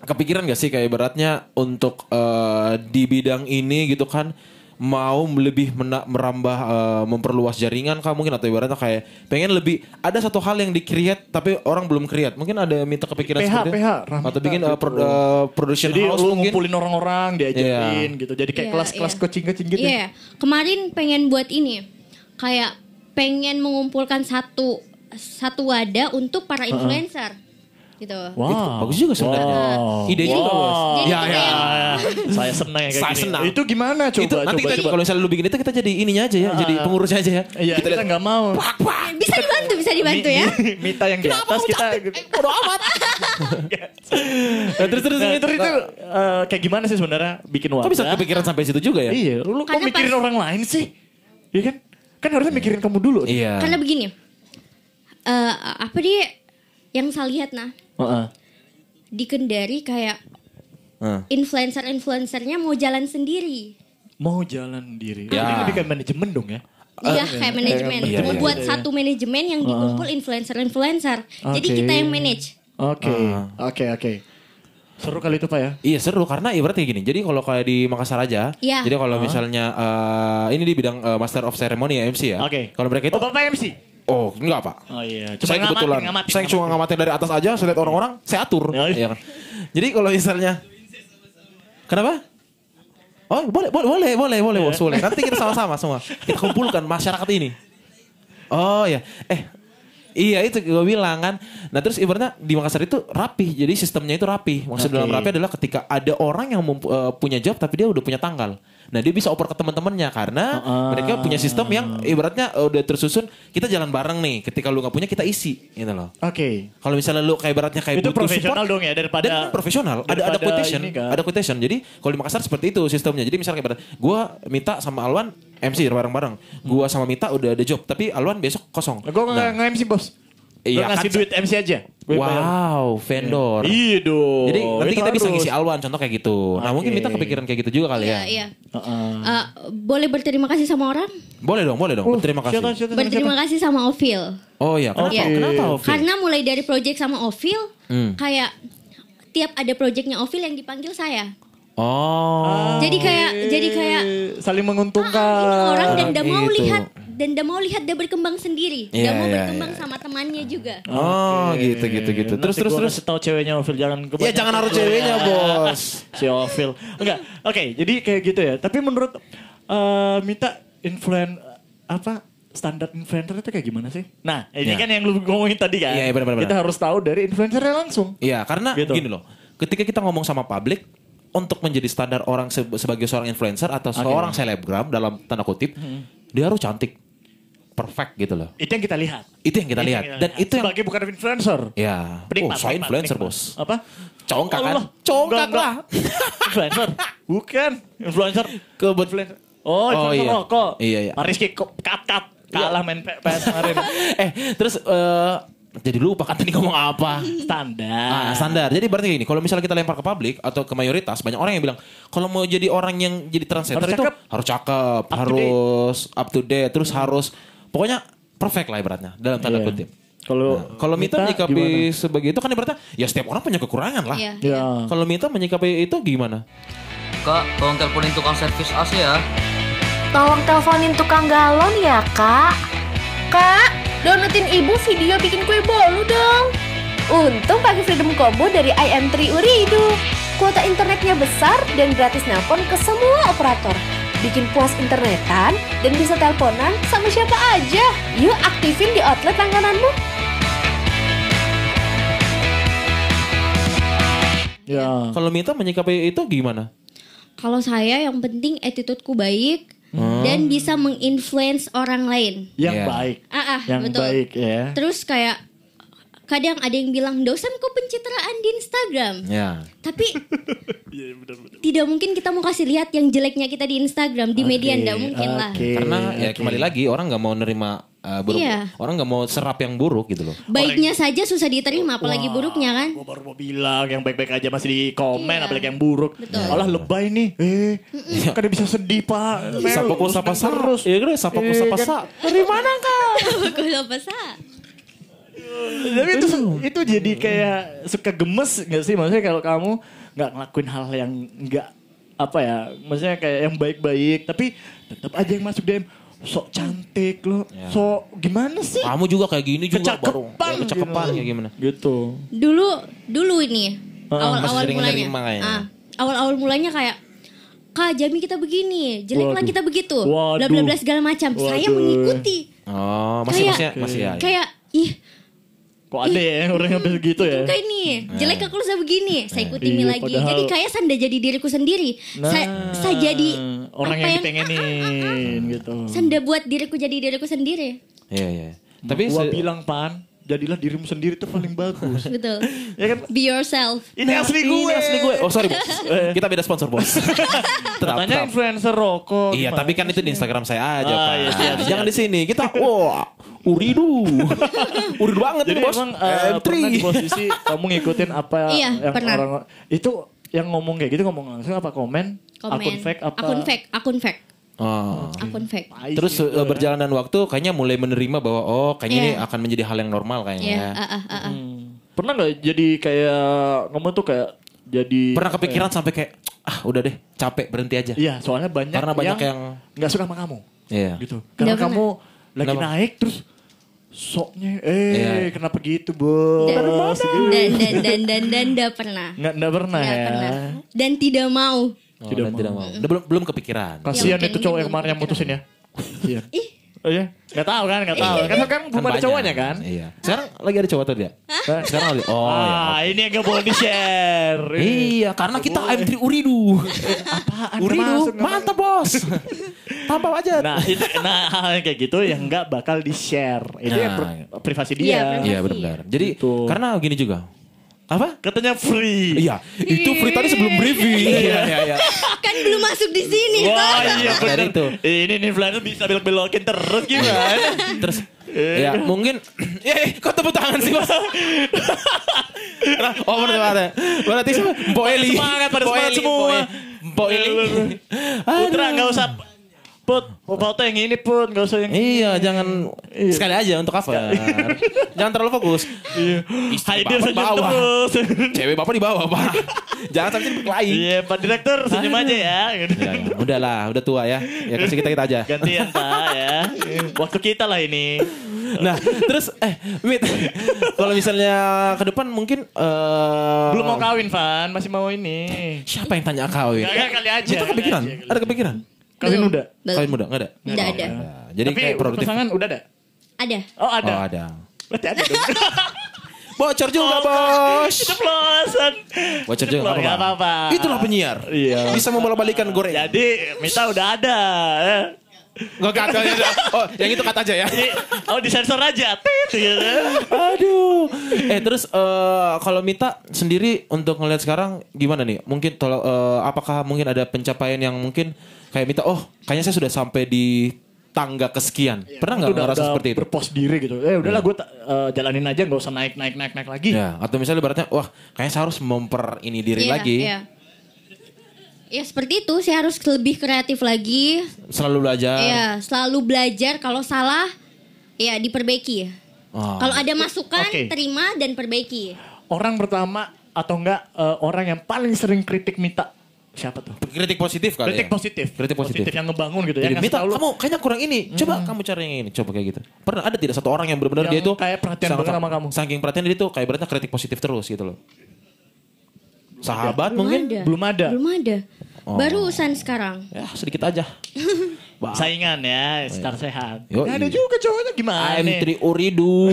kepikiran gak sih kayak ibaratnya untuk eh, di bidang ini gitu kan mau lebih mena- merambah eh, memperluas jaringan kah mungkin atau ibaratnya kayak pengen lebih ada satu hal yang di create tapi orang belum create mungkin ada Mita kepikiran PH, seperti itu? PH, Rahmita atau bikin eh, gitu. pro- eh, production Jadi house lu mungkin ngumpulin orang-orang diajarin Iya. gitu. Jadi kayak Iya, kelas-kelas iya. coaching-coaching gitu. Iya, kemarin pengen buat ini. Kayak pengen mengumpulkan satu satu wadah untuk para influencer. Gitu. Wow. Itu bagus juga sebenarnya. Wow. Ide juga, Bos. Jadi Ya, kita ya, ya. Saya senang ya kayak Saya gini. senang. Itu gimana coba itu nanti coba kita coba. kalau misalnya lu bikin itu kita jadi ininya aja ya, jadi pengurusnya aja ya. Iya, kita lihat. nggak mau. Bisa dibantu, bisa dibantu ya. Mi- Mita yang di atas kita Bodoh amat. Nah, terus terus Nah, itu, terus itu eh, kayak gimana sih sebenarnya bikin wadah? Kok bisa kepikiran sampai situ juga ya? Iya, lu kok mikirin orang lain sih? Iya kan? Kan harusnya mikirin kamu dulu. Iya. Karena begini. eh apa dia yang saya lihat nah Heeh. di Kendari kayak Heeh. influencer-influencernya mau jalan sendiri. Mau jalan diri. Ya. Ini lebih kayak manajemen dong ya. Iya kayak manajemen. iya, Cuma iya, buat iya. satu manajemen yang dikumpul influencer-influencer. Jadi Oke. kita yang manage. Oke, oke, oke. Seru kali itu Pak ya? Iya seru karena ibaratnya gini. Jadi kalau kayak di Makassar aja, Iya. jadi kalau misalnya eh, ini di bidang eh, Master of Ceremony ya MC ya. Oke. Kalau mereka itu Oh, Bapak MC? Oh, enggak Pak. Oh iya. Cuma saya ngamatin, kebetulan, ngamatin, saya cuma ngamatin dari atas aja, saya lihat orang-orang, saya atur. Oh, iya. Iya kan? Jadi kalau misalnya, kenapa? Oh boleh, boleh, boleh, boleh, boleh, bos, boleh. Nanti kita sama-sama semua, kita kumpulkan masyarakat ini. Oh ya, eh, iya itu gue bilang kan. Nah terus ibaratnya di Makassar itu rapi, jadi sistemnya itu rapi. Maksud Oke. dalam rapi adalah ketika ada orang yang eh, punya job tapi dia udah punya tanggal. Nah dia bisa oper ke teman-temannya karena Ah. mereka punya sistem yang ibaratnya udah tersusun. Kita jalan bareng nih. Ketika lu nggak punya kita isi, gitu loh. Oke. Kalau misalnya lu kayak ibaratnya kayak Itu profesional support, dong ya, daripada- dan profesional. Ada ada quotation, kan. ada quotation. Jadi kalau di Makassar seperti itu sistemnya. Jadi misalnya kayak gua Mita sama Alwan MC bareng-bareng. Gua sama Mita udah ada job, tapi Alwan besok kosong. Gue nggak nggak MC bos. Iya, ngasih kan- duit MC aja. Wow, vendor. Iya dong. Jadi nanti kita bisa harus. ngisi Alwan contoh kayak gitu. Nah, mungkin Oke. Mita kepikiran kayak gitu juga kali Iya, ya. iya. Heeh. Eh, boleh berterima kasih sama orang? Boleh dong, boleh dong. Oh, Terima kasih. siapa, siapa, Berterima siapa? kasih sama Ovil. Oh iya, kenapa? Iya. Kenapa? Ovi? Karena mulai dari project sama Ovil, Hmm. kayak tiap ada projectnya Ovil yang dipanggil saya. Oh. Jadi kayak jadi kayak saling ah, menguntungkan. ini orang dan udah mau gitu. lihat dan udah mau lihat dia berkembang sendiri, Iya, udah mau iya, berkembang iya. sama temannya juga. Oh, gitu gitu gitu. Terus terus terus. tahu ceweknya Ovil jangan Ya kebanyakan. jangan harus ceweknya, Bos. si Ovil. Enggak. Oke, jadi kayak gitu ya. Tapi menurut eh Mita influen apa standar influencer itu kayak gimana sih? Nah, ini Ya. kan yang lu ngomongin tadi kan. Iya, iya, benar, benar, Kita harus tahu dari influencernya langsung. Iya, karena Gitu. gini loh. Ketika kita ngomong sama publik untuk menjadi standar orang se- sebagai seorang influencer atau seorang selebgram dalam tanda kutip, Hmm. dia harus cantik, perfect gitu loh. Itu yang kita lihat. Itu yang kita lihat. Dan itu yang sebagai bukan influencer. ya, Penikmat, oh, saya penikmat, influencer, penikmat. Bos. Apa? Congkak kan? Congkak lah. influencer. Bukan. Influencer. Kebet- influencer. Oh, Oh, influencer iya. rokok. Iya, iya. Kok cut cut. Kalah main PS kemarin. eh, terus eh, jadi lupa kan tadi ngomong apa. Standar. Ah, standar. Jadi berarti gini, kalau misalnya kita lempar ke publik atau ke mayoritas, banyak orang yang bilang kalau mau jadi orang yang jadi translator Harus itu cakep. harus cakep, to harus up to date, terus harus pokoknya perfect lah ibaratnya dalam tanda Iya. kutip. Kalau Nah, kalau Mita menyikapi gimana? sebagai itu kan ibaratnya ya setiap orang punya kekurangan lah. Iya. Ya. Kalau Mita menyikapi itu gimana? Kak, tolong teleponin tukang servis AC ya. Tolong teleponin tukang galon ya, Kak. Kak, downloadin ibu video bikin kue bolu dong. Untung pakai Freedom Combo dari IM3 Uridu. Kuota internetnya besar dan gratis nelpon ke semua operator. Bikin puas internetan dan bisa teleponan sama siapa aja. Yuk aktifin di outlet langgananmu. Ya. Kalau Mita menyikapi itu gimana? Kalau saya yang penting attitudeku baik Hmm. dan bisa menginfluence orang lain. Yang Iya. baik. Ah, ah, Yang betul. baik ya. Terus kayak kadang ada yang bilang dosen kok pencitraan di Instagram. Ya. Tapi Iya, tidak mungkin kita mau kasih lihat yang jeleknya kita di Instagram di media Oke, nggak mungkin lah. oke, Karena ya oke. kembali lagi orang nggak mau nerima uh, buruk. Iya. Orang nggak mau serap yang buruk gitu loh. Baiknya saja susah diterima apalagi buruknya kan. Gue baru mau bilang yang baik-baik aja masih di komen, Iya. apalagi yang buruk. Betul. Malah lebay nih. Eh, kan dia bisa sedih pak. Sapa ku sapa sa. terus. Iya kan sapa ku sapa kan. sa. Dari mana kak? Kalau pasa. Tapi itu itu jadi kayak suka gemes gak sih? Maksudnya kalau kamu nggak ngelakuin hal yang nggak apa ya? Maksudnya kayak yang baik-baik, tapi tetap aja yang masuk DM sok cantik lo, Ya. sok gimana sih? Kamu juga kayak gini juga baru. Kecakapan, Ya, kecakapan gitu. ya gimana? Gitu. Dulu dulu ini Ah, awal-awal masih sering mulanya. Ah, awal-awal mulanya kayak Kak Jami kita begini, jeleklah kita begitu, bla bla bla segala macam. Saya mengikuti. Oh, masih Kayak- masih masih ya. Kayak ih Kok ada ya orang yang begitu ya? kayak ini jelek aku saya begini saya ikuti Iya, lagi padahal- jadi kayak saya jadi diriku sendiri saya, Nah, saya jadi orang apa yang dipengenin gitu. saya buat diriku jadi diriku sendiri Iya, iya. Tapi gua bilang pan, jadilah dirimu sendiri itu paling bagus. betul ya kan? be yourself Ini asli Ini gue. asli gue. Oh, sorry, Bos. Kita beda sponsor, Bos. tetap, Katanya tetap. influencer rokok. Iya, tapi kan itu di? Instagram saya aja, Ah, Pak. iya, siap. Jangan di sini. Kita wah, uridu. uridu banget Jadi ini, Bos. emang eh, M3. pernah di posisi kamu ngikutin apa Iya, yang pernah. orang itu yang ngomong kayak gitu ngomong langsung apa komen? komen Akun fake apa? akun fake akun fake Oh. akun fake Terus gitu eh, ya. berjalan dan waktu kayaknya mulai menerima bahwa oh kayaknya ini Iya. akan menjadi hal yang normal ya kayaknya. ah, ah, ah, ah. Hmm. Pernah nggak jadi kayak ngomong tuh kayak jadi Pernah kepikiran sampai kayak ah udah deh capek berhenti aja. Iya, soalnya banyak Karena banyak yang- nggak suka sama kamu. Iya. Gitu. Karena Nggak kamu lagi Kenapa? naik terus soknya eh Iya. kenapa gitu bos Dan dan dan dan dan dan nggak pernah. nggak nggak pernah Nggak ya pernah. Dan tidak mau. Oh, dan tidak mau. Udah belum belum kepikiran. kasihan Ya, itu cowok yang kemarin yang mutusin ya Iya. Ih, Oh iya, nggak tahu kan, nggak tahu. Kan kan belum ada cowoknya kan? Iya. Sekarang lagi ada cowok tuh dia. Sekarang lagi. Oh ya. ah, ini yang gak boleh di share. Iya, karena kita I'm3 Uridu. Apaan? Uridu, mantap bos. Tambah aja. Nah, itu, nah hal yang kayak gitu yang nggak bakal di share. Itu Nah. yang pri- privasi Iya, dia. Iya benar-benar. Jadi Gitu. karena gini juga. Apa? Katanya free. Iya, itu free tadi sebelum briefing. Iya, iya, iya. kan belum masuk di sini. Wah iya bener. itu. Ini nih influencer bisa belok-belokin terus gimana? Terus ya mungkin eh kok tepuk tangan sih mas nah, oh berarti berarti berarti Mpo Eli Semangat pada semangat semua. Mpo Eli. Mpo Eli Putra nggak usah Put, foto yang ini put, nggak usah yang iya jangan sekali aja untuk cover jangan terlalu fokus Istri Haidil bapak di bawah terus. cewek bapak di bawah pak jangan sampai berkelahi Iya, Pak Direktur senyum aja ya. gitu. ya, ya. udahlah udah tua ya ya kasih kita kita aja Gantian Pak ya. Waktu kita lah ini. Nah, terus eh Mit, kalau misalnya ke depan mungkin eh Belum mau kawin Van, masih mau ini. Siapa yang tanya kawin? Gak, gak, kali aja. Itu kali kepikiran? aja, Ada kepikiran? Kawin? Belum. Kawin muda? Enggak ada? Nggak ada. Nah, jadi Tapi kayak produktif. pasangan udah ada? Ada. Oh ada. Oh, ada. Berarti ada dong. Bocor juga, Oh, Bos. Ceplosan. Bocor juga Ceplos, nggak apa-apa. Itulah penyiar. Iya. Bisa membolak-balikan goreng. Jadi Mita udah ada. Enggak kata ya. Oh, yang itu kata aja ya. Oh disensor aja. Tit, gitu. Aduh. Eh terus eh, kalau Mita sendiri untuk ngelihat sekarang gimana nih? Mungkin tolong eh, apakah mungkin ada pencapaian yang mungkin kayak Mita oh kayaknya saya sudah sampai di tangga kesekian. Pernah nggak Udah- ngerasa udah seperti itu? Berpos diri gitu. Eh udahlah gue jalanin aja nggak usah naik naik naik naik lagi. Ya, atau misalnya beratnya wah kayaknya saya harus memper ini diri Iya, lagi. iya. Ya seperti itu, saya harus lebih kreatif lagi. Selalu belajar. Ya, selalu belajar kalau salah ya diperbaiki. Oh. Kalau ada masukan, Oke. terima dan perbaiki. Orang pertama atau enggak eh, orang yang paling sering kritik Mita siapa tuh? Kritik positif kali Kritik ya? positif. Kritik positif. yang ngebangun gitu Jadi ya. Ngasih tahu lu- kamu kayaknya kurang ini. Coba kamu cari yang ini. Coba kayak gitu. Pernah ada tidak satu orang yang benar-benar dia itu kayak perhatian banget sama kamu. Saking perhatian dia tuh kayak berarti kritik positif terus gitu loh. Sahabat Belum mungkin ada. Belum ada. Belum ada. Oh. Barusan sekarang. ya sedikit aja. Wah. Saingan ya, star sehat. Yo, Nggak ada iya. juga cowoknya gimana? I'm Tri Uridu.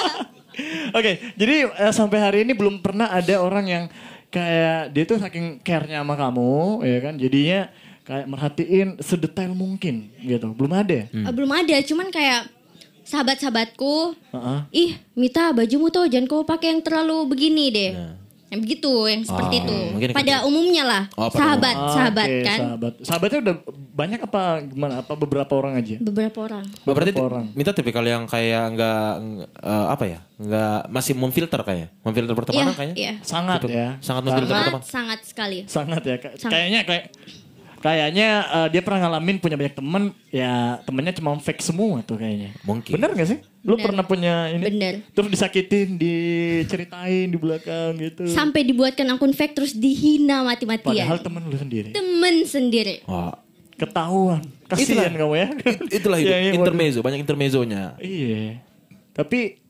Oke, jadi eh, sampai hari ini belum pernah ada orang yang kayak dia tuh saking care-nya sama kamu, ya kan? Jadinya kayak merhatiin sedetail mungkin gitu. Belum ada. Hmm. Eh, belum ada, cuman kayak sahabat-sahabatku. Heeh. Ih, Mita, bajumu tuh jangan kau pakai yang terlalu begini deh. Yang begitu, yang seperti Oh, itu. mungkin Pada gitu. umumnya lah. Oh, pada sahabat, Ah, sahabat oke, kan. Sahabat. Sahabatnya udah banyak apa gimana? Apa beberapa orang aja? Beberapa orang. Berarti Beberapa orang. Minta tipikal yang kayak nggak eh, apa ya? Nggak masih memfilter kayak. Memfilter pertemanan Iya, kayaknya. iya. Sangat Gitu. ya. Sangat memfilter Sangat, pertemanan. sangat sekali. Sangat ya. Kay- Sangat. Kayaknya kayak kayaknya eh, dia pernah ngalamin punya banyak temen ya temennya cuma fake semua tuh kayaknya. Mungkin. Bener gak sih? Lu Bener. pernah punya ini? Bener. Terus disakitin, diceritain di belakang gitu. Sampai dibuatkan akun fake terus dihina mati-matian. Padahal temen lu sendiri. Temen sendiri. Wah, Ketahuan. Kasihan kamu ya. It- itulah hidup. Iya, waduh. intermezzo, banyak intermezzonya. Iya. Tapi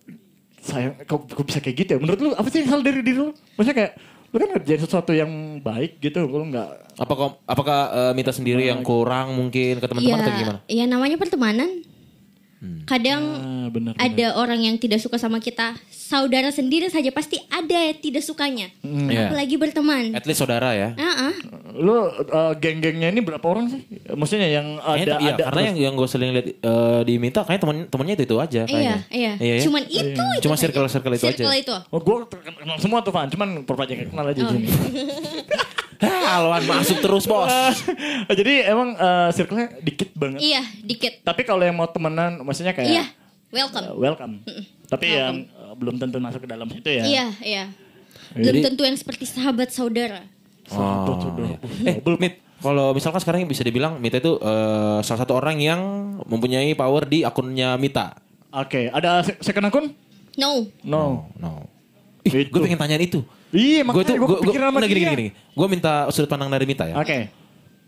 sayang kok, kok bisa kayak gitu ya? Menurut lu apa sih yang salah dari diri lu? Maksudnya kayak lu kan ngerjain sesuatu yang baik gitu, lu nggak Apakah apakah eh, Mita sendiri yang kurang mungkin ke teman-teman atau gimana? Iya, ya namanya pertemanan. Kadang ah, benar. ada orang yang tidak suka sama kita. Saudara sendiri saja pasti ada yang tidak sukanya. Iya. Apalagi berteman. At least saudara ya. Ah. Lu uh, geng-gengnya ini berapa orang sih? Maksudnya yang ada Kayaknya, iya, ada karena yang yang gue sering lihat eh, di Mita kayaknya temen temennya itu itu aja Iya, kayaknya. iya. ya? Cuman itu, itu Cuma circle-circle itu aja. Circle itu. Oh, gue kenal semua tuh, Van. Cuman nggak kenal aja Oh, sini. Haluan masuk terus bos. Jadi emang uh, circle-nya dikit banget. Iya, dikit. Tapi kalau yang mau temenan, maksudnya kayak Iya, welcome. uh, welcome. Tapi yang uh, belum tentu masuk ke dalam situ ya. Iya, iya. Belum Jadi- tentu yang seperti sahabat saudara. Sahabat saudara. Eh, Mit, kalau misalkan sekarang bisa dibilang Mita itu eh, salah satu orang yang mempunyai power di akunnya Mita. Oke, ada se- second akun? No. No. No. Ih, gue pengen tanyain itu. Iya, Gue makanya tuh gue gue kepikiran sama gini, gini dia. gini. Gue minta sudut pandang dari Mita ya. Oke.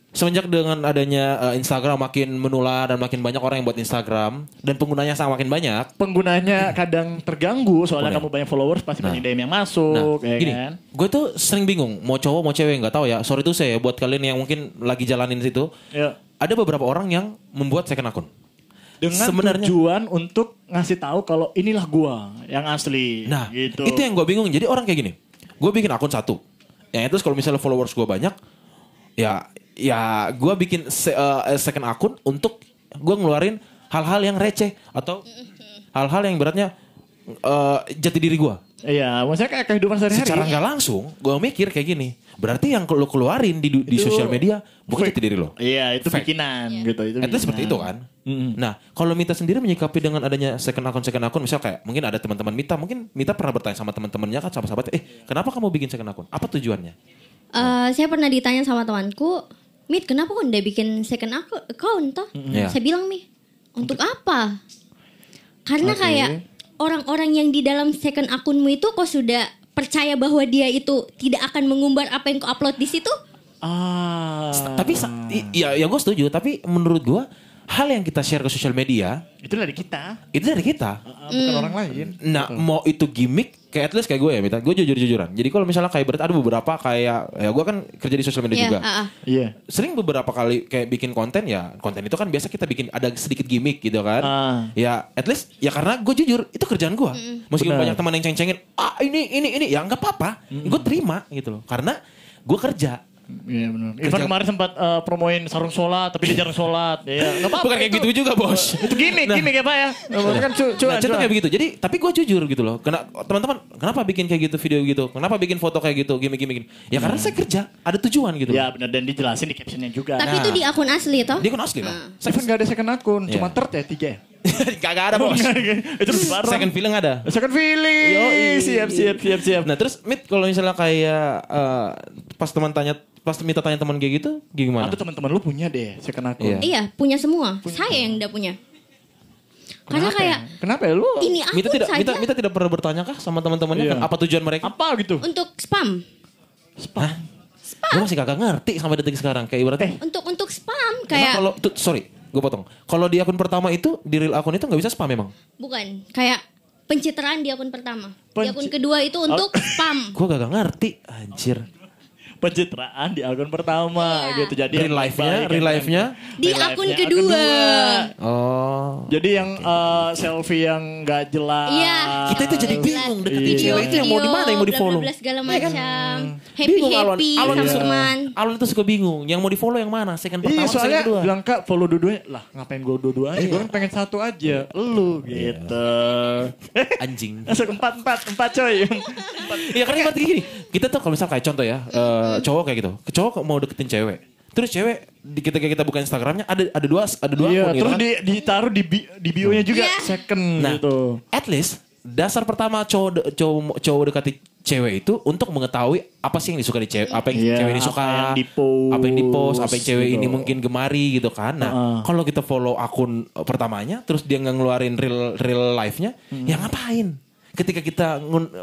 semenjak dengan adanya eh, Instagram makin menular dan makin banyak orang yang buat Instagram dan penggunanya sangat makin banyak. Penggunanya kadang terganggu soalnya Boleh. kamu banyak followers pasti Nah. banyak DM yang Nah, masuk ya gini, kan. gue tuh sering bingung mau cowok mau cewek nggak tahu ya. Sorry tuh saya buat kalian yang mungkin lagi jalanin situ. Ya. Ada beberapa orang yang membuat second akun. Dengan Sebenarnya- tujuan untuk ngasih tahu kalau inilah gua yang asli. Nah, gitu. itu yang gue bingung. Jadi orang kayak gini, gue bikin akun satu. Yang itu kalau misalnya followers gue banyak, ya ya gue bikin se- eh, second akun untuk gue ngeluarin hal-hal yang receh atau hal-hal yang beratnya eh, jati diri gue. Iya, maksudnya kayak kehidupan sehari-hari. Secara nggak langsung, gue mikir kayak gini. Berarti yang lo keluarin di, di Itu sosial media bukan jati diri lo. Iya, itu Fake. bikinan gitu. Itu least seperti itu bikinan. kan. Nah, kalau Mita sendiri menyikapi dengan adanya second akun second akun, misal kayak mungkin ada teman-teman Mita, mungkin Mita pernah bertanya sama teman-temannya kan sama sahabatnya, eh kenapa kamu bikin second akun? Apa tujuannya? Eh, saya pernah ditanya sama temanku, Mit, kenapa kok udah bikin second account toh? Iya. Saya bilang, Mi, untuk apa? Karena Oke. kayak orang-orang yang di dalam second akunmu itu kok sudah percaya bahwa dia itu tidak akan mengumbar apa yang kau upload di situ? Ah. Tapi ya ya gue setuju, tapi menurut gue hal yang kita share ke sosial media itu dari kita, itu dari kita. ah, bukan Mm. orang lain. Nah, mau itu gimmick, kayak at least kayak gue ya, Mita. Gue jujur-jujuran. Jadi kalau misalnya kayak berat ada beberapa kayak ya gue kan kerja di sosial media Iya, juga. ah. Iya. sering beberapa kali kayak bikin konten ya konten itu kan biasa kita bikin ada sedikit gimmick gitu kan Ah. ya at least ya karena gue jujur itu kerjaan gue meskipun Benar. banyak teman yang ceng-cengin ah ini ini ini ya nggak apa-apa gue terima gitu loh karena gue kerja Iya benar. Kerja- kemarin sempat eh, promoin sarung sholat, tapi dia jarang sholat. Ya, nggak apa-apa. bukan kayak itu. gitu juga bos Itu gimmick, Nah. gimmick ya Pak ya. Maksudnya kan cu- cuan, Nah, cuan. kayak begitu. Jadi, tapi gue jujur gitu loh. Kena teman-teman, kenapa bikin kayak gitu video gitu? Kenapa bikin foto kayak gitu? Gimik gimik. Ya karena saya kerja, ada tujuan gitu. Ya benar dan dijelasin di captionnya juga. Tapi itu di akun asli toh? Dia kan asli lah. Irfan nggak ada second akun, cuma Iya. third ya tiga. ya? Kagak ada bos. itu parah. Second feeling ada. Second feeling. Yoi. Siap, siap, siap, siap. Nah terus Mit kalau misalnya kayak eh, pas teman tanya pas minta tanya teman kayak gitu gimana? Atau teman-teman lu punya deh second akun. Iya. Iya, punya semua. Saya yang udah punya. Karena Kenapa kayak ya? Kenapa ya lu? ini akun Mita tidak saja Mita, Mita tidak pernah bertanya kah sama teman-temannya Iya. kan apa tujuan mereka? Apa gitu? untuk spam. Hah? Gue masih kagak ngerti sampai detik sekarang kayak ibaratnya. Untuk untuk spam Emang kayak kalau tuh, sorry, gue potong. Kalau di akun pertama itu di real akun itu nggak bisa spam memang. bukan kayak pencitraan di akun pertama. di Penci- akun kedua itu untuk spam. Gue kagak ngerti, anjir. Pencitraan di akun pertama Iya. gitu. Jadi Real life-nya, real life-nya. Di real akun life-nya kedua. Oh. Jadi yang eh, selfie yang nggak jelas. Iya. Kita itu jadi bingung deketin Iya. cewek itu yang mau di mana yang mau di follow. segala Iya kan? macam. Happy Bingung Alon. happy Alon sama itu- teman. Alon itu suka bingung. Yang mau di follow yang mana? Second pertama Iya atau second soalnya kedua? bilang kak follow dua-duanya Lah ngapain gue dua-dua aja Gue kan pengen satu aja Lu gitu Anjing. Masuk empat empat empat coy Iya kan ibarat kayak gini. Kita tuh kalau misal kayak contoh ya, eh, cowok kayak gitu. Cowok mau deketin cewek. Terus cewek di ketika kita buka Instagramnya ada ada dua ada dua Iya akun gitu terus kan. di, ditaruh di, bi- di bio-nya juga Iya. Second Nah, gitu at least dasar pertama cowok de- cowok cowok dekati cewek itu untuk mengetahui apa sih yang disuka di cewek, apa yang Iya, cewek ini suka, apa yang di-post, apa yang di-post, apa yang cewek gitu. ini mungkin gemari gitu kan. Nah, Heeh. kalau kita follow akun eh, pertamanya terus dia nggak ngeluarin real real life-nya, Hmm. ya ngapain? Ketika kita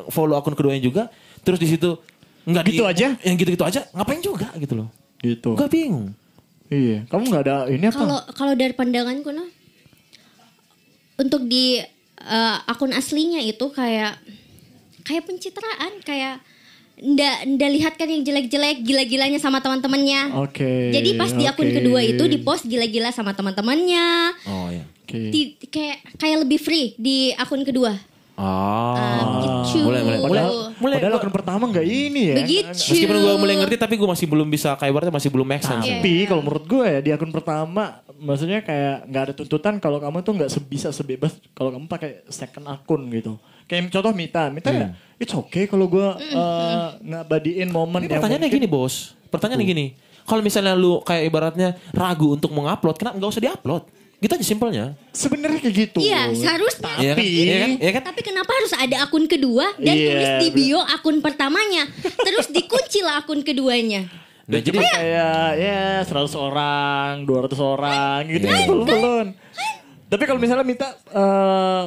follow akun keduanya juga, terus di situ nggak Gitu di- aja? Yang gitu-gitu aja, ngapain juga gitu loh. Gitu Gue bingung. Iya Kamu gak ada ini apa? Kalau kalau dari pandanganku nah untuk di eh, akun aslinya itu kayak kayak pencitraan kayak ndak ndak lihat kan yang jelek-jelek gila-gilanya sama teman-temannya. Oke Jadi pas di akun kedua itu di post gila-gila sama teman-temannya. Oh ya. Oke Di- kayak kayak lebih free di akun kedua. Oh. Ah, gitu. Mulai mulai mulai. Padahal, mulai padahal akun pertama gak ini ya Begitu. Meskipun gue mulai ngerti tapi gue masih belum bisa kayak ibaratnya masih belum make sense. Tapi kalau menurut gue ya di akun pertama maksudnya kayak nggak ada tuntutan kalau kamu tuh nggak sebisa sebebas kalau kamu pakai second akun gitu. Kayak contoh Mita, Mita ya it's okay kalau gue uh, ngabadiin momen yang pertanyaannya mungkin- gini bos, pertanyaannya gini. Kalau misalnya lu kayak ibaratnya ragu untuk mengupload, kenapa nggak usah diupload? Gitu aja simpelnya. Sebenarnya kayak gitu. Iya, seharusnya. Iya kan? Tapi Iya kan? Iya kan? Tapi kenapa harus ada akun kedua dan Iya, tulis di bio akun pertamanya, terus dikunci lah akun keduanya. Nah, jadi kayak ya 100 orang, 200 orang gitu Iya. belum belum. Tapi kalau misalnya minta eh,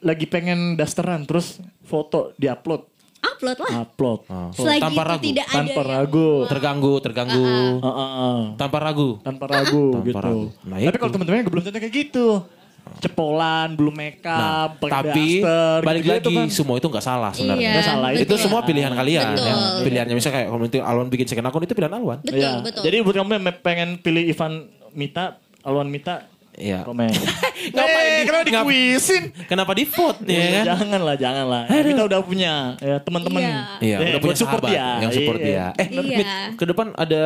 lagi pengen dasteran terus foto diupload upload lah. Upload. Selagi Tanpa itu ragu. tidak ada Tanpa yang- ragu. Terganggu, terganggu. Ah, ah, ah. Tanpa ragu. Tanpa ragu Tanpa gitu. ragu. Nah, Tapi itu. kalau teman-teman belum tentu kayak gitu. Cepolan, belum make Nah, up, pakai tapi daster, balik gitu-gitu lagi kan. semua itu nggak salah sebenarnya. Iya, Nggak salah, Itu betul. semua pilihan kalian. Betul. ya. Pilihannya misalnya kayak kalau Alwan bikin second akun itu pilihan Alwan. Betul, Iya. betul. Jadi buat kamu yang pengen pilih Ivan Mita, Alwan Mita, Iya. komen. Ngapain Eh, di- kenapa ngap- dikuisin? Kenapa di vote ya kan? Jangan lah, jangan lah. Kita udah punya ya, teman-teman. Iya. Iya, Eh, udah punya support dia. yang support Iya. dia. Eh, Iya. Mit, ke depan ada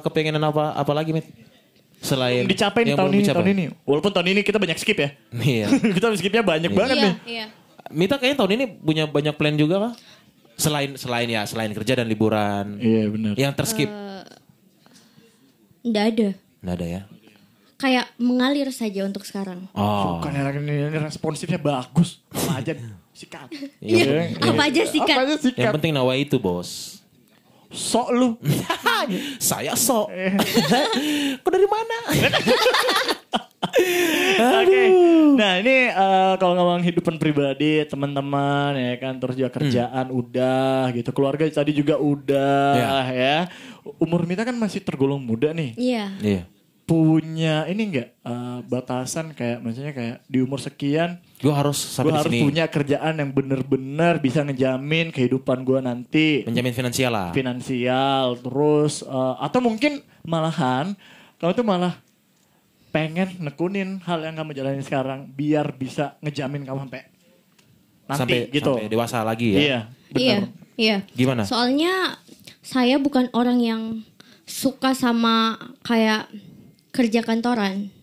kepengenan apa apa lagi, Mit? Selain Dicapain yang tahun ini, dicapai. tahun ini. Walaupun tahun ini kita banyak skip ya. Iya. kita skipnya banyak banget Iya, nih. iya. Mita kayaknya tahun ini punya banyak plan juga kah? Selain selain ya, selain kerja dan liburan. Iya benar. Yang terskip. Nggak ada. Nggak ada ya. Kayak mengalir saja untuk sekarang. Oh. Bukan yang ini, ini responsifnya bagus. Apa aja sikat. Iya. Apa aja sih, Apa aja sikat. Yang penting nawa itu, Bos. Sok lu. Saya sok. Kok dari mana? Oke. Nah ini eh, kalau ngomong kehidupan pribadi, teman-teman ya kan, terus juga kerjaan udah gitu, keluarga tadi juga udah ya. Umur Mita kan masih tergolong muda nih. Iya. Iya. Punya ini enggak eh, batasan kayak maksudnya kayak di umur sekian Gue harus gue sampai di harus sini. punya kerjaan yang bener-bener bisa ngejamin kehidupan gue nanti Menjamin finansial lah. finansial terus eh, atau mungkin malahan kamu tuh malah pengen nekunin hal yang kamu jalanin sekarang biar bisa ngejamin kamu sampai nanti sampai gitu. sampai dewasa lagi ya. Iya, benar. Iya, iya. Gimana? Soalnya saya bukan orang yang suka sama kayak kerja kantoran.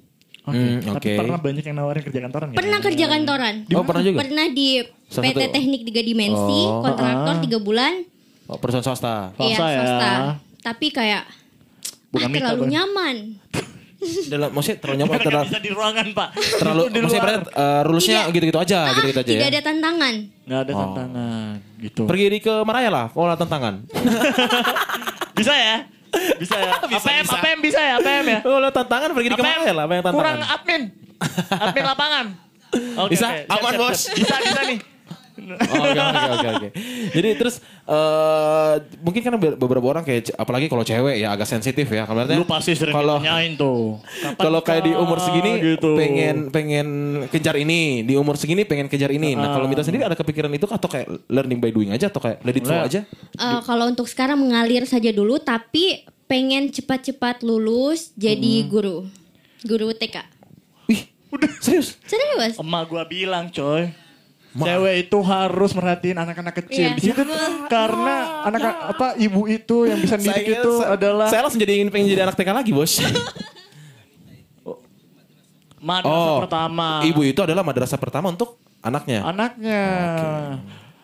Oke. Hmm, Tapi pernah banyak yang nawarin kerja kantoran nggak? Pernah kerja kantoran. Oh, pernah juga? Pernah di Salah PT satu- Teknik Tiga Dimensi, Oh. kontraktor tiga bulan. Oh, perusahaan swasta. Iya, Swasta ya. Tapi kayak Bukan ah, Mita, terlalu Bang. nyaman. Dalam maksudnya terlalu nyaman terlalu bisa di ruangan pak. terlalu di maksudnya berarti uh, rulesnya Tidak. gitu-gitu aja, Ah, gitu-gitu aja tidak ya. ada tantangan. Nggak ada Oh. tantangan gitu. Pergi di ke Maraya lah, kalau ada tantangan. Bisa ya? Bisa ya? APM, APM bisa ya? APM ya? Kalau ada tantangan pergi di ke Maraya lah, apa yang tantangan. Kurang admin. admin lapangan. Oke, Bisa? Siap, Aman, Bos. Bisa, bisa nih. Oh, Oke oke oke oke. Jadi terus eh mungkin kan be- beberapa orang kayak apalagi kalau cewek ya agak sensitif ya. Kalau Lu pasti sering kalau ditanyain tuh. Kalau kayak di umur segini gitu. pengen pengen kejar ini, di umur segini pengen kejar ini. Nah, kalau Mita sendiri ada kepikiran itu atau kayak learning by doing aja atau kayak let it flow aja? Eh, kalau untuk sekarang mengalir saja dulu, tapi pengen cepat-cepat lulus jadi Hmm. guru, guru TK. Wih, udah serius? Serius? Emak gua bilang coy. Cewek itu harus merhatiin anak-anak kecil. Iya. Di situ karena anak apa ibu itu yang bisa didik itu adalah saya langsung jadi ingin pengen jadi anak TK lagi, Bos. madrasah Oh, pertama. Ibu itu adalah madrasah pertama untuk anaknya. Anaknya.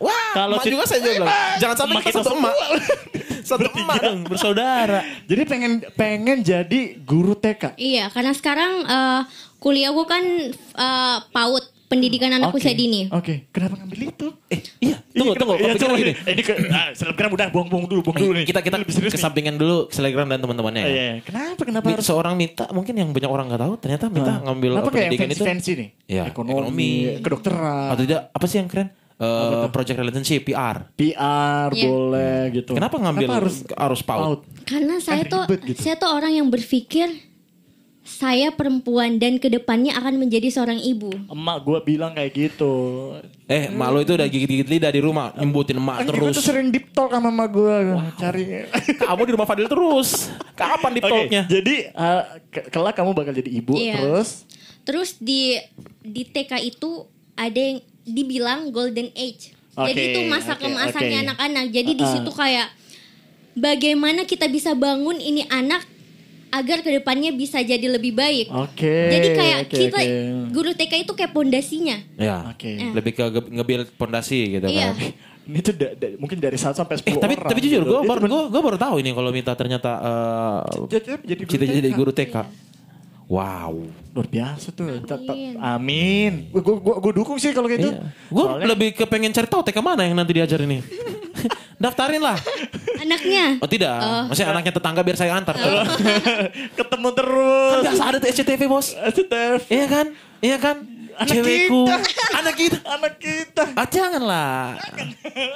Wah, Kalau juga saya juga bilang. Jangan sampai Emak kita satu emak. satu emak dong, bersaudara. Jadi pengen pengen jadi guru TK. Iya, karena sekarang eh, kuliah gue kan eh, PAUD, pendidikan anak Oke. usia dini. Oke, kenapa ngambil itu? Eh, iya, tunggu, tunggu. Iya, coba gini. ini. Eh, Ini ke ah, selebgram udah buang-buang dulu, buang dulu nih. Kita kita Lebih serius nih. kesampingan dulu Selegram dan teman-temannya Eh, ya. iya. Kenapa kenapa Mi- harus seorang Mita mungkin yang banyak orang nggak tahu ternyata Mita Nah, ngambil Kenapa kayak pendidikan yang itu fancy nih? Iya, ekonomi, ekonomi. kedokteran, atau tidak apa sih yang keren Eh, project relationship PR PR Iya. boleh gitu. kenapa ngambil harus harus PAUD Karena saya tuh gitu. saya tuh orang yang berpikir saya perempuan dan ke depannya akan menjadi seorang ibu. Emak gue bilang kayak gitu. eh mak lo itu udah gigit-gigit lidah di rumah nyembutin emak Kan gue terus tuh sering deep talk sama emak gue. Cari. kamu di rumah Fadil terus kapan di Oke, talknya jadi uh, ke- kelak kamu bakal jadi ibu Iya. terus Terus di di TK itu ada yang dibilang golden age. Jadi Oke, itu masa oke, keemasannya oke. anak-anak. Jadi di Uh-uh. situ kayak bagaimana kita bisa bangun ini anak agar ke depannya bisa jadi lebih baik. Oke. Jadi kayak oke, kita oke. guru TK itu kayak pondasinya. ya Oke. lebih ke ge- nge-build pondasi gitu Iya. kan Ini tuh da- da- mungkin dari 1 sampai 10 Eh, tapi orang. tapi jujur gitu. gue baru gue gue baru tahu ini kalau Mita ternyata eh, jadi, jadi guru cita-cita jadi TK. guru TK. Wow. Luar biasa tuh. Amin. Amin. Gue gua, gua dukung sih kalau gitu. Gue Soalnya- lebih kepengen cari tahu TK mana yang nanti diajar ini. Daftarin lah. Anaknya. Oh tidak, maksudnya anaknya tetangga biar saya antar. Kan ketemu terus. biasa ada tuh SCTV bos. SCTV. Iya kan? Iya kan? cewekku, anak kita. Anak kita. Ah janganlah.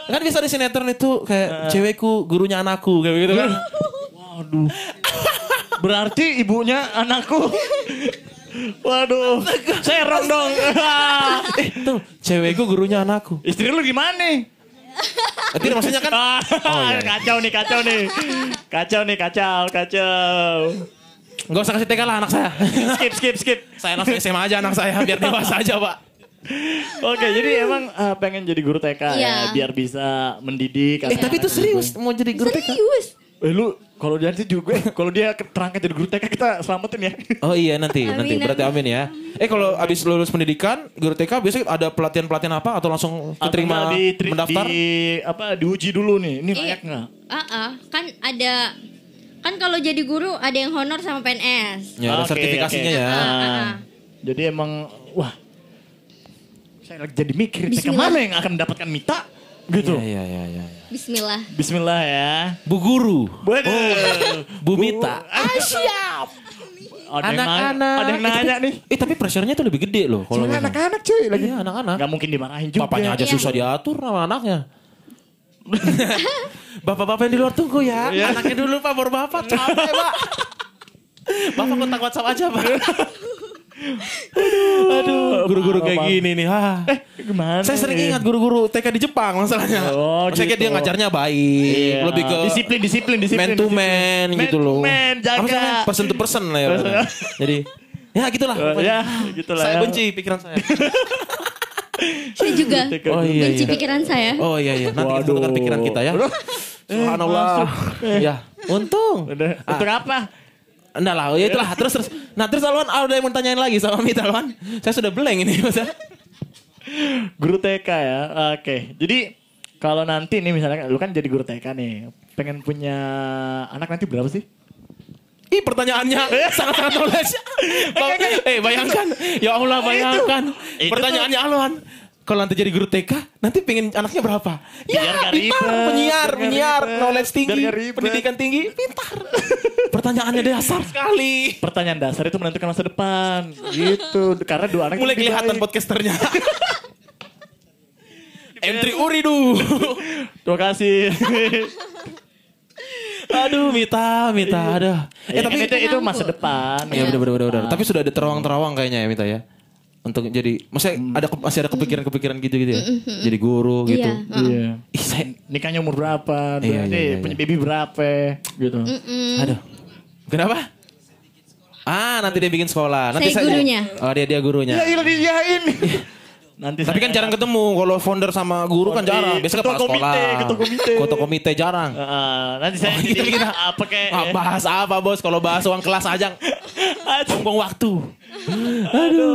kan bisa di sinetron itu kayak cewekku gurunya anakku kayak gitu kan. Waduh. Berarti ibunya anakku. Waduh. Serong dong. eh tuh cewekku gurunya anakku. Istri lu gimana? Tidak maksudnya kan Ah, iya, iya. Kacau nih, kacau nih. Kacau nih, kacau, kacau. nggak usah kasih TK lah anak saya. Skip, skip, skip. saya langsung SMA aja anak saya biar dewasa aja pak. Oke, jadi emang ah, pengen jadi guru TK ya, Iya. biar bisa mendidik. Eh tapi itu serius mau jadi guru TK. Serius. Eh lu kalau dia nanti juga, kalau dia terangkat jadi guru TK kita selamatin ya. Oh iya nanti Amin, nanti berarti amin ya. Eh kalau abis lulus pendidikan guru TK biasanya ada pelatihan pelatihan apa atau langsung keterima Atau nggak di, mendaftar? Di, apa diuji dulu nih, ini layak Iya. nggak? Ah, ah. kan ada kan kalau jadi guru ada yang honor sama PNS. Ya ada Oke, sertifikasinya oke. ya. Ah, ah, ah. Jadi emang wah saya lagi jadi mikir TK mana yang akan mendapatkan mita gitu. Iya iya iya. iya. Bismillah. Bismillah ya. Bu guru, Waduh. Bu Mita. Ah, siap. Ada yang nanya, Anak-anak. ada yang nanya nih. Eh tapi pressure-nya tuh lebih gede loh kalau anak-anak cuy lagi. Iya anak-anak. Gak mungkin dimarahin juga. Bapaknya aja Iya. susah diatur sama anaknya. Bapak-bapak yang di luar tunggu ya. Iya. Anaknya dulu pak, baru bapak. Capek pak. Bapak kontak WhatsApp aja pak. Aduh, guru-guru kayak gini nih. Ah. Eh, gimana? Saya sering ingat guru-guru TK di Jepang masalahnya. Oh, Saya kira gitu. dia ngajarnya baik, Iya. lebih ke disiplin, disiplin, disiplin. man to man, Man gitu loh. Man, jaga. Apa sih namanya? person to person lah ya. Jadi ya gitulah. Oh, ya, gitulah Saya ya. benci pikiran saya. Saya juga Oh iya benci iya. pikiran saya. Oh iya iya. Nanti kita dengar pikiran kita ya. Subhanallah. Ya, untung. Udah, Ah. untuk apa? Enggak lah, ya itulah. Terus terus. Nah, terus Alwan ada yang mau tanyain lagi sama Mita Alwan. Saya sudah blank ini. Guru TK ya. Oke. Jadi kalau nanti nih misalnya lu kan jadi guru TK nih, pengen punya anak nanti berapa sih? Ih pertanyaannya sangat-sangat knowledge. Eh bayangkan, ya Allah bayangkan. Pertanyaannya Alwan. Kalau nanti jadi guru TK, nanti pengen anaknya berapa? Biar Ya, nggak pintar, ribet, penyiar, biar penyiar, ribet, knowledge tinggi, biar pendidikan tinggi, pintar. Pertanyaannya dasar sekali. Pertanyaan dasar itu menentukan masa depan. gitu. Karena dua anak Mulai kelihatan baik. podcasternya. M3 Uridu. Terima kasih. Aduh, Mita, Mita, aduh. eh tapi itu, itu masa depan. Ya udah, udah, udah, udah. Tapi sudah ada terawang-terawang kayaknya ya Mita ya. Untuk jadi, maksudnya ada ke- masih ada kepikiran-kepikiran gitu gitu ya. Jadi guru gitu. Iya. Iya. Ih, saya, Nikahnya umur berapa? Iya, Berarti iya, iya, punya baby berapa? Gitu. aduh. Kenapa? Ah, nanti dia bikin sekolah. Nanti Saya gurunya. Oh, dia dia gurunya. Ya ilah diiyain. Nanti Tapi saya- kan jarang ketemu. Kalau founder sama guru kan jarang. iya. Biasanya Ketua kepala sekolah. komite, ketua komite. Ketua komite jarang. Heeh, nanti saya Oh, gitu, jadi gitu. apa kayak Ah, bahas apa bos? Kalau bahas uang kelas aja. Buang waktu. Aduh,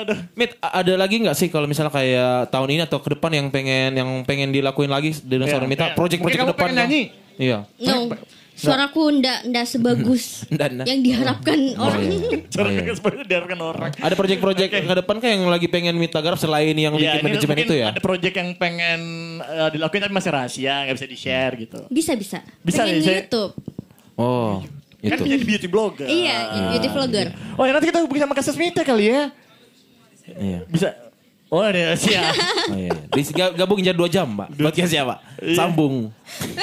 aduh. Mit, ada lagi nggak sih kalau misalnya kayak tahun ini atau ke depan yang pengen yang pengen dilakuin lagi dengan Iya, seorang Mita? iya. Project-project ke depan. yang- nyanyi? Iya. No. Suaraku ndak ndak sebagus ndak. yang diharapkan orang. iya. Cara Oh, iya. sebenarnya diarahkan orang. Ada project-project ke depan kan yang lagi pengen Mita garap selain yang Iya, bikin ini manajemen itu ya? Ada project yang pengen eh, dilakuin tapi masih rahasia, nggak bisa di-share gitu. Bisa bisa. Bisa Pengen saya- YouTube. Oh, Kan itu. menjadi beauty blogger. Iya, beauty vlogger. Oh ya nanti kita hubungi sama Kasus Mita kali ya. Iya. Bisa. Oh ada siap. Oh, iya. Di gabung jadi dua jam, Pak. Podcastnya, Pak. Iya. Sambung.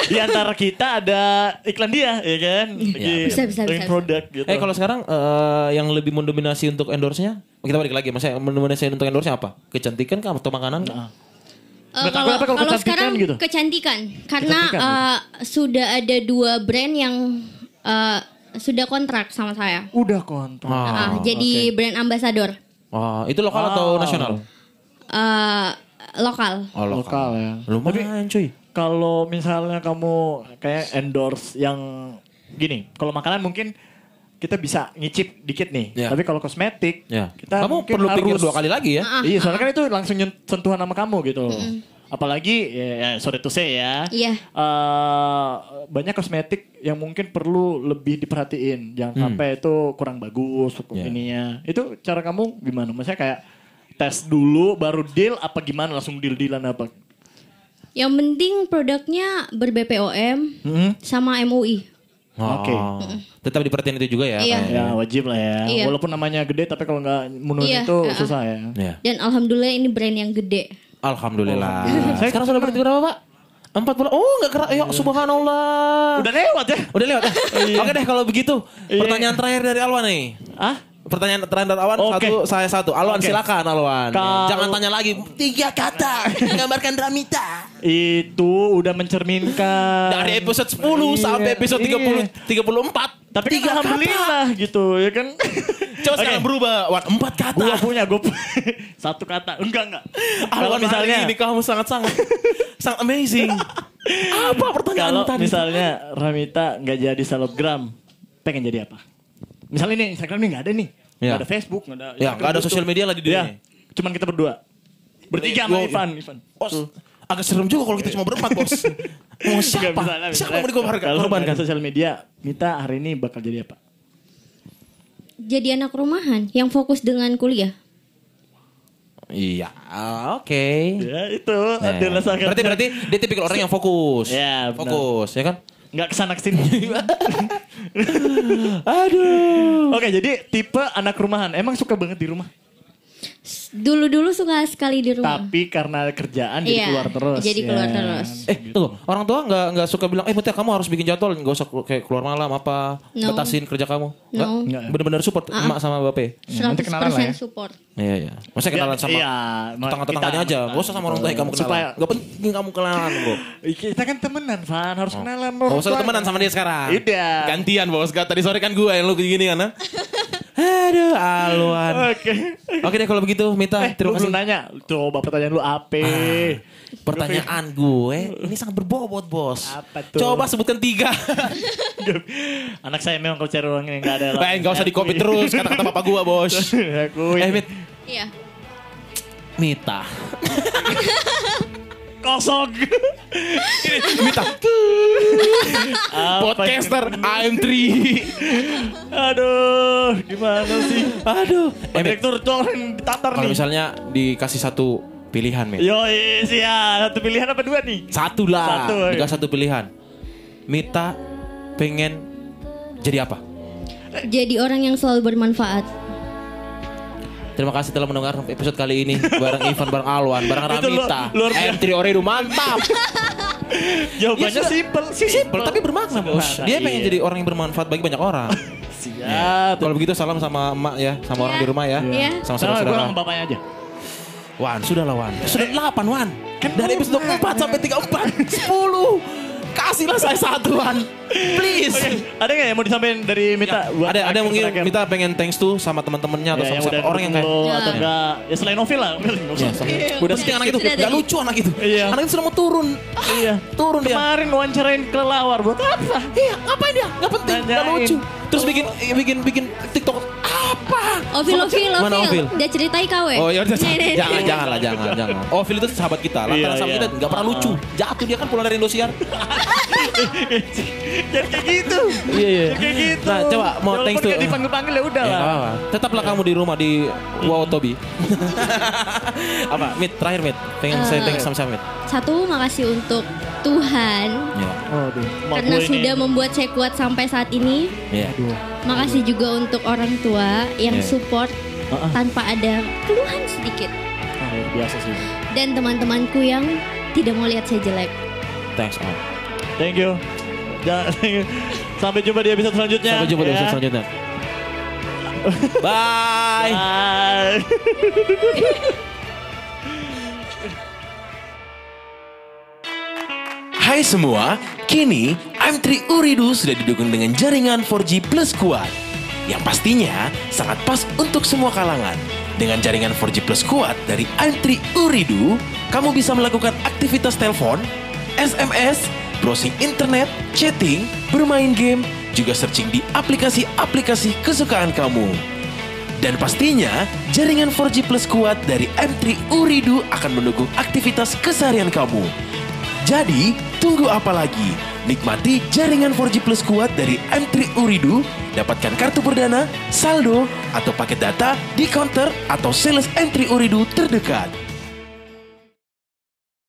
Di antara kita ada iklan dia, ya kan? Lagi Bisa, bisa, bisa. produk gitu. Eh kalau sekarang eh, yang lebih mendominasi untuk endorse-nya, kita balik lagi, maksudnya mendominasi untuk endorse-nya apa? Kecantikan kah atau makanan? kah? Nggak tahu kalau kalau kalau kecantikan sekarang gitu? kecantikan karena Kecantikan, eh, sudah ada dua brand yang eh, sudah kontrak sama saya. Udah kontrak. Ah, Ah, jadi brand ambassador Oh, itu lokal atau Wow. nasional? Eh, lokal. Oh, Lokal ya. Lumayan, cuy. Kalau misalnya kamu kayak endorse yang gini, kalau makanan mungkin kita bisa ngicip dikit nih. Ya. Tapi kalau kosmetik, Ya. kita Kamu perlu pikir harus- dua kali lagi ya. Ah, Iya, soalnya kan itu langsung sentuhan sama kamu gitu. Apalagi, ya, ya, sorry to say ya, Iya. eh, banyak kosmetik yang mungkin perlu lebih diperhatiin. Jangan sampai itu kurang bagus Iya. ininya. Itu cara kamu gimana? Maksudnya kayak tes dulu baru deal apa gimana? Langsung deal-dealan apa? Yang penting produknya ber BPOM Hmm? sama MUI. Oke. Oh. Tetap diperhatiin itu juga ya. Iya. Ya wajib lah ya. Iya. Walaupun namanya gede tapi kalau nggak menuhin Iya, itu iya. susah ya. Ya. Dan alhamdulillah ini brand yang gede. Alhamdulillah. Saya Sekarang sudah berarti berapa pak? Empat bulan. Oh nggak kerak. Ya subhanallah. Udah lewat ya? Udah lewat ya? Oke deh kalau begitu. Iya. Pertanyaan terakhir dari Alwan nih. Ah? Pertanyaan terakhir dari Alwan Oke. satu, saya satu. Alwan Oke. silakan Alwan. Kalau- Jangan tanya lagi. Tiga kata menggambarkan Ramita. Itu udah mencerminkan Dari episode 10 sampai episode 30 34. Iya. Tapi kan tiga alhamdulillah gitu ya kan. Coba sekarang berubah. Wan, empat kata. Gua punya, gue satu kata. Enggak enggak. Kalau misalnya ini kamu sangat-sangat sangat amazing. Apa pertanyaan kalau tadi? misalnya Ramita nggak jadi selebgram, pengen jadi apa? Misalnya nih Instagram nih nggak ada nih, Ya. nggak ada Facebook, nggak ada. Ya, nggak ada sosial media lah di dunia Ya, ini. cuman kita berdua, bertiga sama Ivan, Ivan. Bos, agak serem juga kalau kita cuma berempat, Bos. Mau siapa? misalnya, Siapa mau dikorbankan? Kalau ada sosial media, Mita hari ini bakal jadi apa? Jadi anak rumahan yang fokus dengan kuliah. Iya, oke. Ya itu, Nah, adalah sangat. berarti berarti dia tipikal orang yang fokus. Ya, benar. fokus, ya kan? nggak ke sana ke sini. Aduh. Oke, jadi tipe anak rumahan. Emang suka banget di rumah. Dulu-dulu suka sekali di rumah. Tapi karena kerjaan jadi Iya, keluar terus. jadi keluar ya. terus. Eh, tunggu. Orang tua nggak nggak suka bilang, eh Mutia kamu harus bikin jadwal, nggak usah kayak keluar malam apa, No. batasin kerja kamu. No. Nggak. Bener-bener support emak sama bapak. Ya, nanti kenalan lah ya. 100% support. Iya iya. Masa kenalan sama Iya, tetangga-tetangganya aja. Gak usah sama orang tua yang kamu kenalan. Supaya- Gak penting kamu kenalan, bro. Kita kan temenan, Van. Harus kenalan. Gak usah temenan sama dia sekarang. Udah. Gantian bos. Gak, tadi sore kan gue yang lu gini kan. ah? Aduh, Alwan. Oke. Oke deh kalau begitu, Mita. Eh, terima kasih. belum nanya. Coba pertanyaan lu apa? Pertanyaan gue ini sangat berbobot bos. Apa tuh? Coba sebutkan tiga. Anak saya memang kalau cari orang yang gak ada. Baik, gak usah di copy terus kata-kata bapak gue bos. Eh Mit, Iya. Mita. Kosong. Apa Podcaster I'm3. Aduh, gimana sih? Aduh. Eh, Direktur tuh orang ditatar kalau nih. misalnya dikasih satu pilihan, Mit. Yoi, siap. Satu pilihan apa dua nih? Satu lah. Satu, ayo. Dikasih satu pilihan. Mita pengen jadi apa? Jadi orang yang selalu bermanfaat. Terima kasih telah mendengar episode kali ini bareng Ivan, bareng Alwan, bareng Ramita. luar biasa. M3 Oredo mantap. Jawabannya Ya, sih. Simpel tapi bermakna bos. Dia pengen iya. jadi orang yang bermanfaat bagi banyak orang. Siap. Kalau begitu salam sama emak ya, sama orang Iya. di rumah ya, Iya. sama saudara-saudara. sama bapaknya aja. Wan, sudah lah Wan. Sudah 8 Wan. Dari episode 4 sampai 34, 10. Kasihlah saya satu Wan. Please. Oke, ada nggak yang mau disampaikan dari Mita? buat Ada ada yang mungkin terakhir? Mita pengen thanks tuh sama teman-temannya atau Ya, sama udah orang yang kayak Ya. atau enggak ya selain novel lah. Ya, sama. Iya, Udah penting anak itu Sudah Gak tadi. lucu anak itu Iya. Anak itu sudah mau turun iya Turun dia kemarin wawancarain kelelawar buat apa Iya ngapain dia Gak penting Gak Nanyain. lucu Terus bikin bikin bikin TikTok Apa Ovil, Ovil, Mana Ovil? Ovil. Dia ceritai KW. Oh ya udah nih, nih. jangan jangan lah jangan jangan. Oh Phil itu sahabat kita. Lantaran Iya, sahabat iya. kita nggak pernah lucu. Jatuh dia kan pulang dari Indosiar. Jangan kayak gitu Iya iya. kayak gitu Nah coba mau Walaupun thanks tuh. nggak dipanggil-panggil ya udah Ya, lah. Tetaplah kamu di rumah di Wow Tobi. apa? Mit terakhir Mit. Pengen Eh. saya thanks sama siapa Mit? Satu, makasih untuk Tuhan Ya. Mak karena sudah membuat saya kuat sampai saat ini. Iya. Makasih juga untuk orang tua yang Iya. support tanpa ada keluhan sedikit. Ah, luar biasa sih Dan teman-temanku yang tidak mau lihat saya jelek. Thanks Om. thank you sampai jumpa di episode selanjutnya Sampai jumpa di ya. episode selanjutnya. Bye. Bye. Hai semua, kini M3 Uridu sudah didukung dengan jaringan 4G Plus kuat. Yang pastinya sangat pas untuk semua kalangan. Dengan jaringan 4G Plus kuat dari M3 Uridu, kamu bisa melakukan aktivitas telepon, SMS, browsing internet, chatting, bermain game, juga searching di aplikasi-aplikasi kesukaan kamu. Dan pastinya, jaringan 4G Plus kuat dari M3 Uridu akan mendukung aktivitas keseharian kamu. Jadi, tunggu apa lagi? Nikmati jaringan 4G Plus kuat dari M3 Uridu, dapatkan kartu perdana, saldo, atau paket data di counter atau sales M3 Uridu terdekat.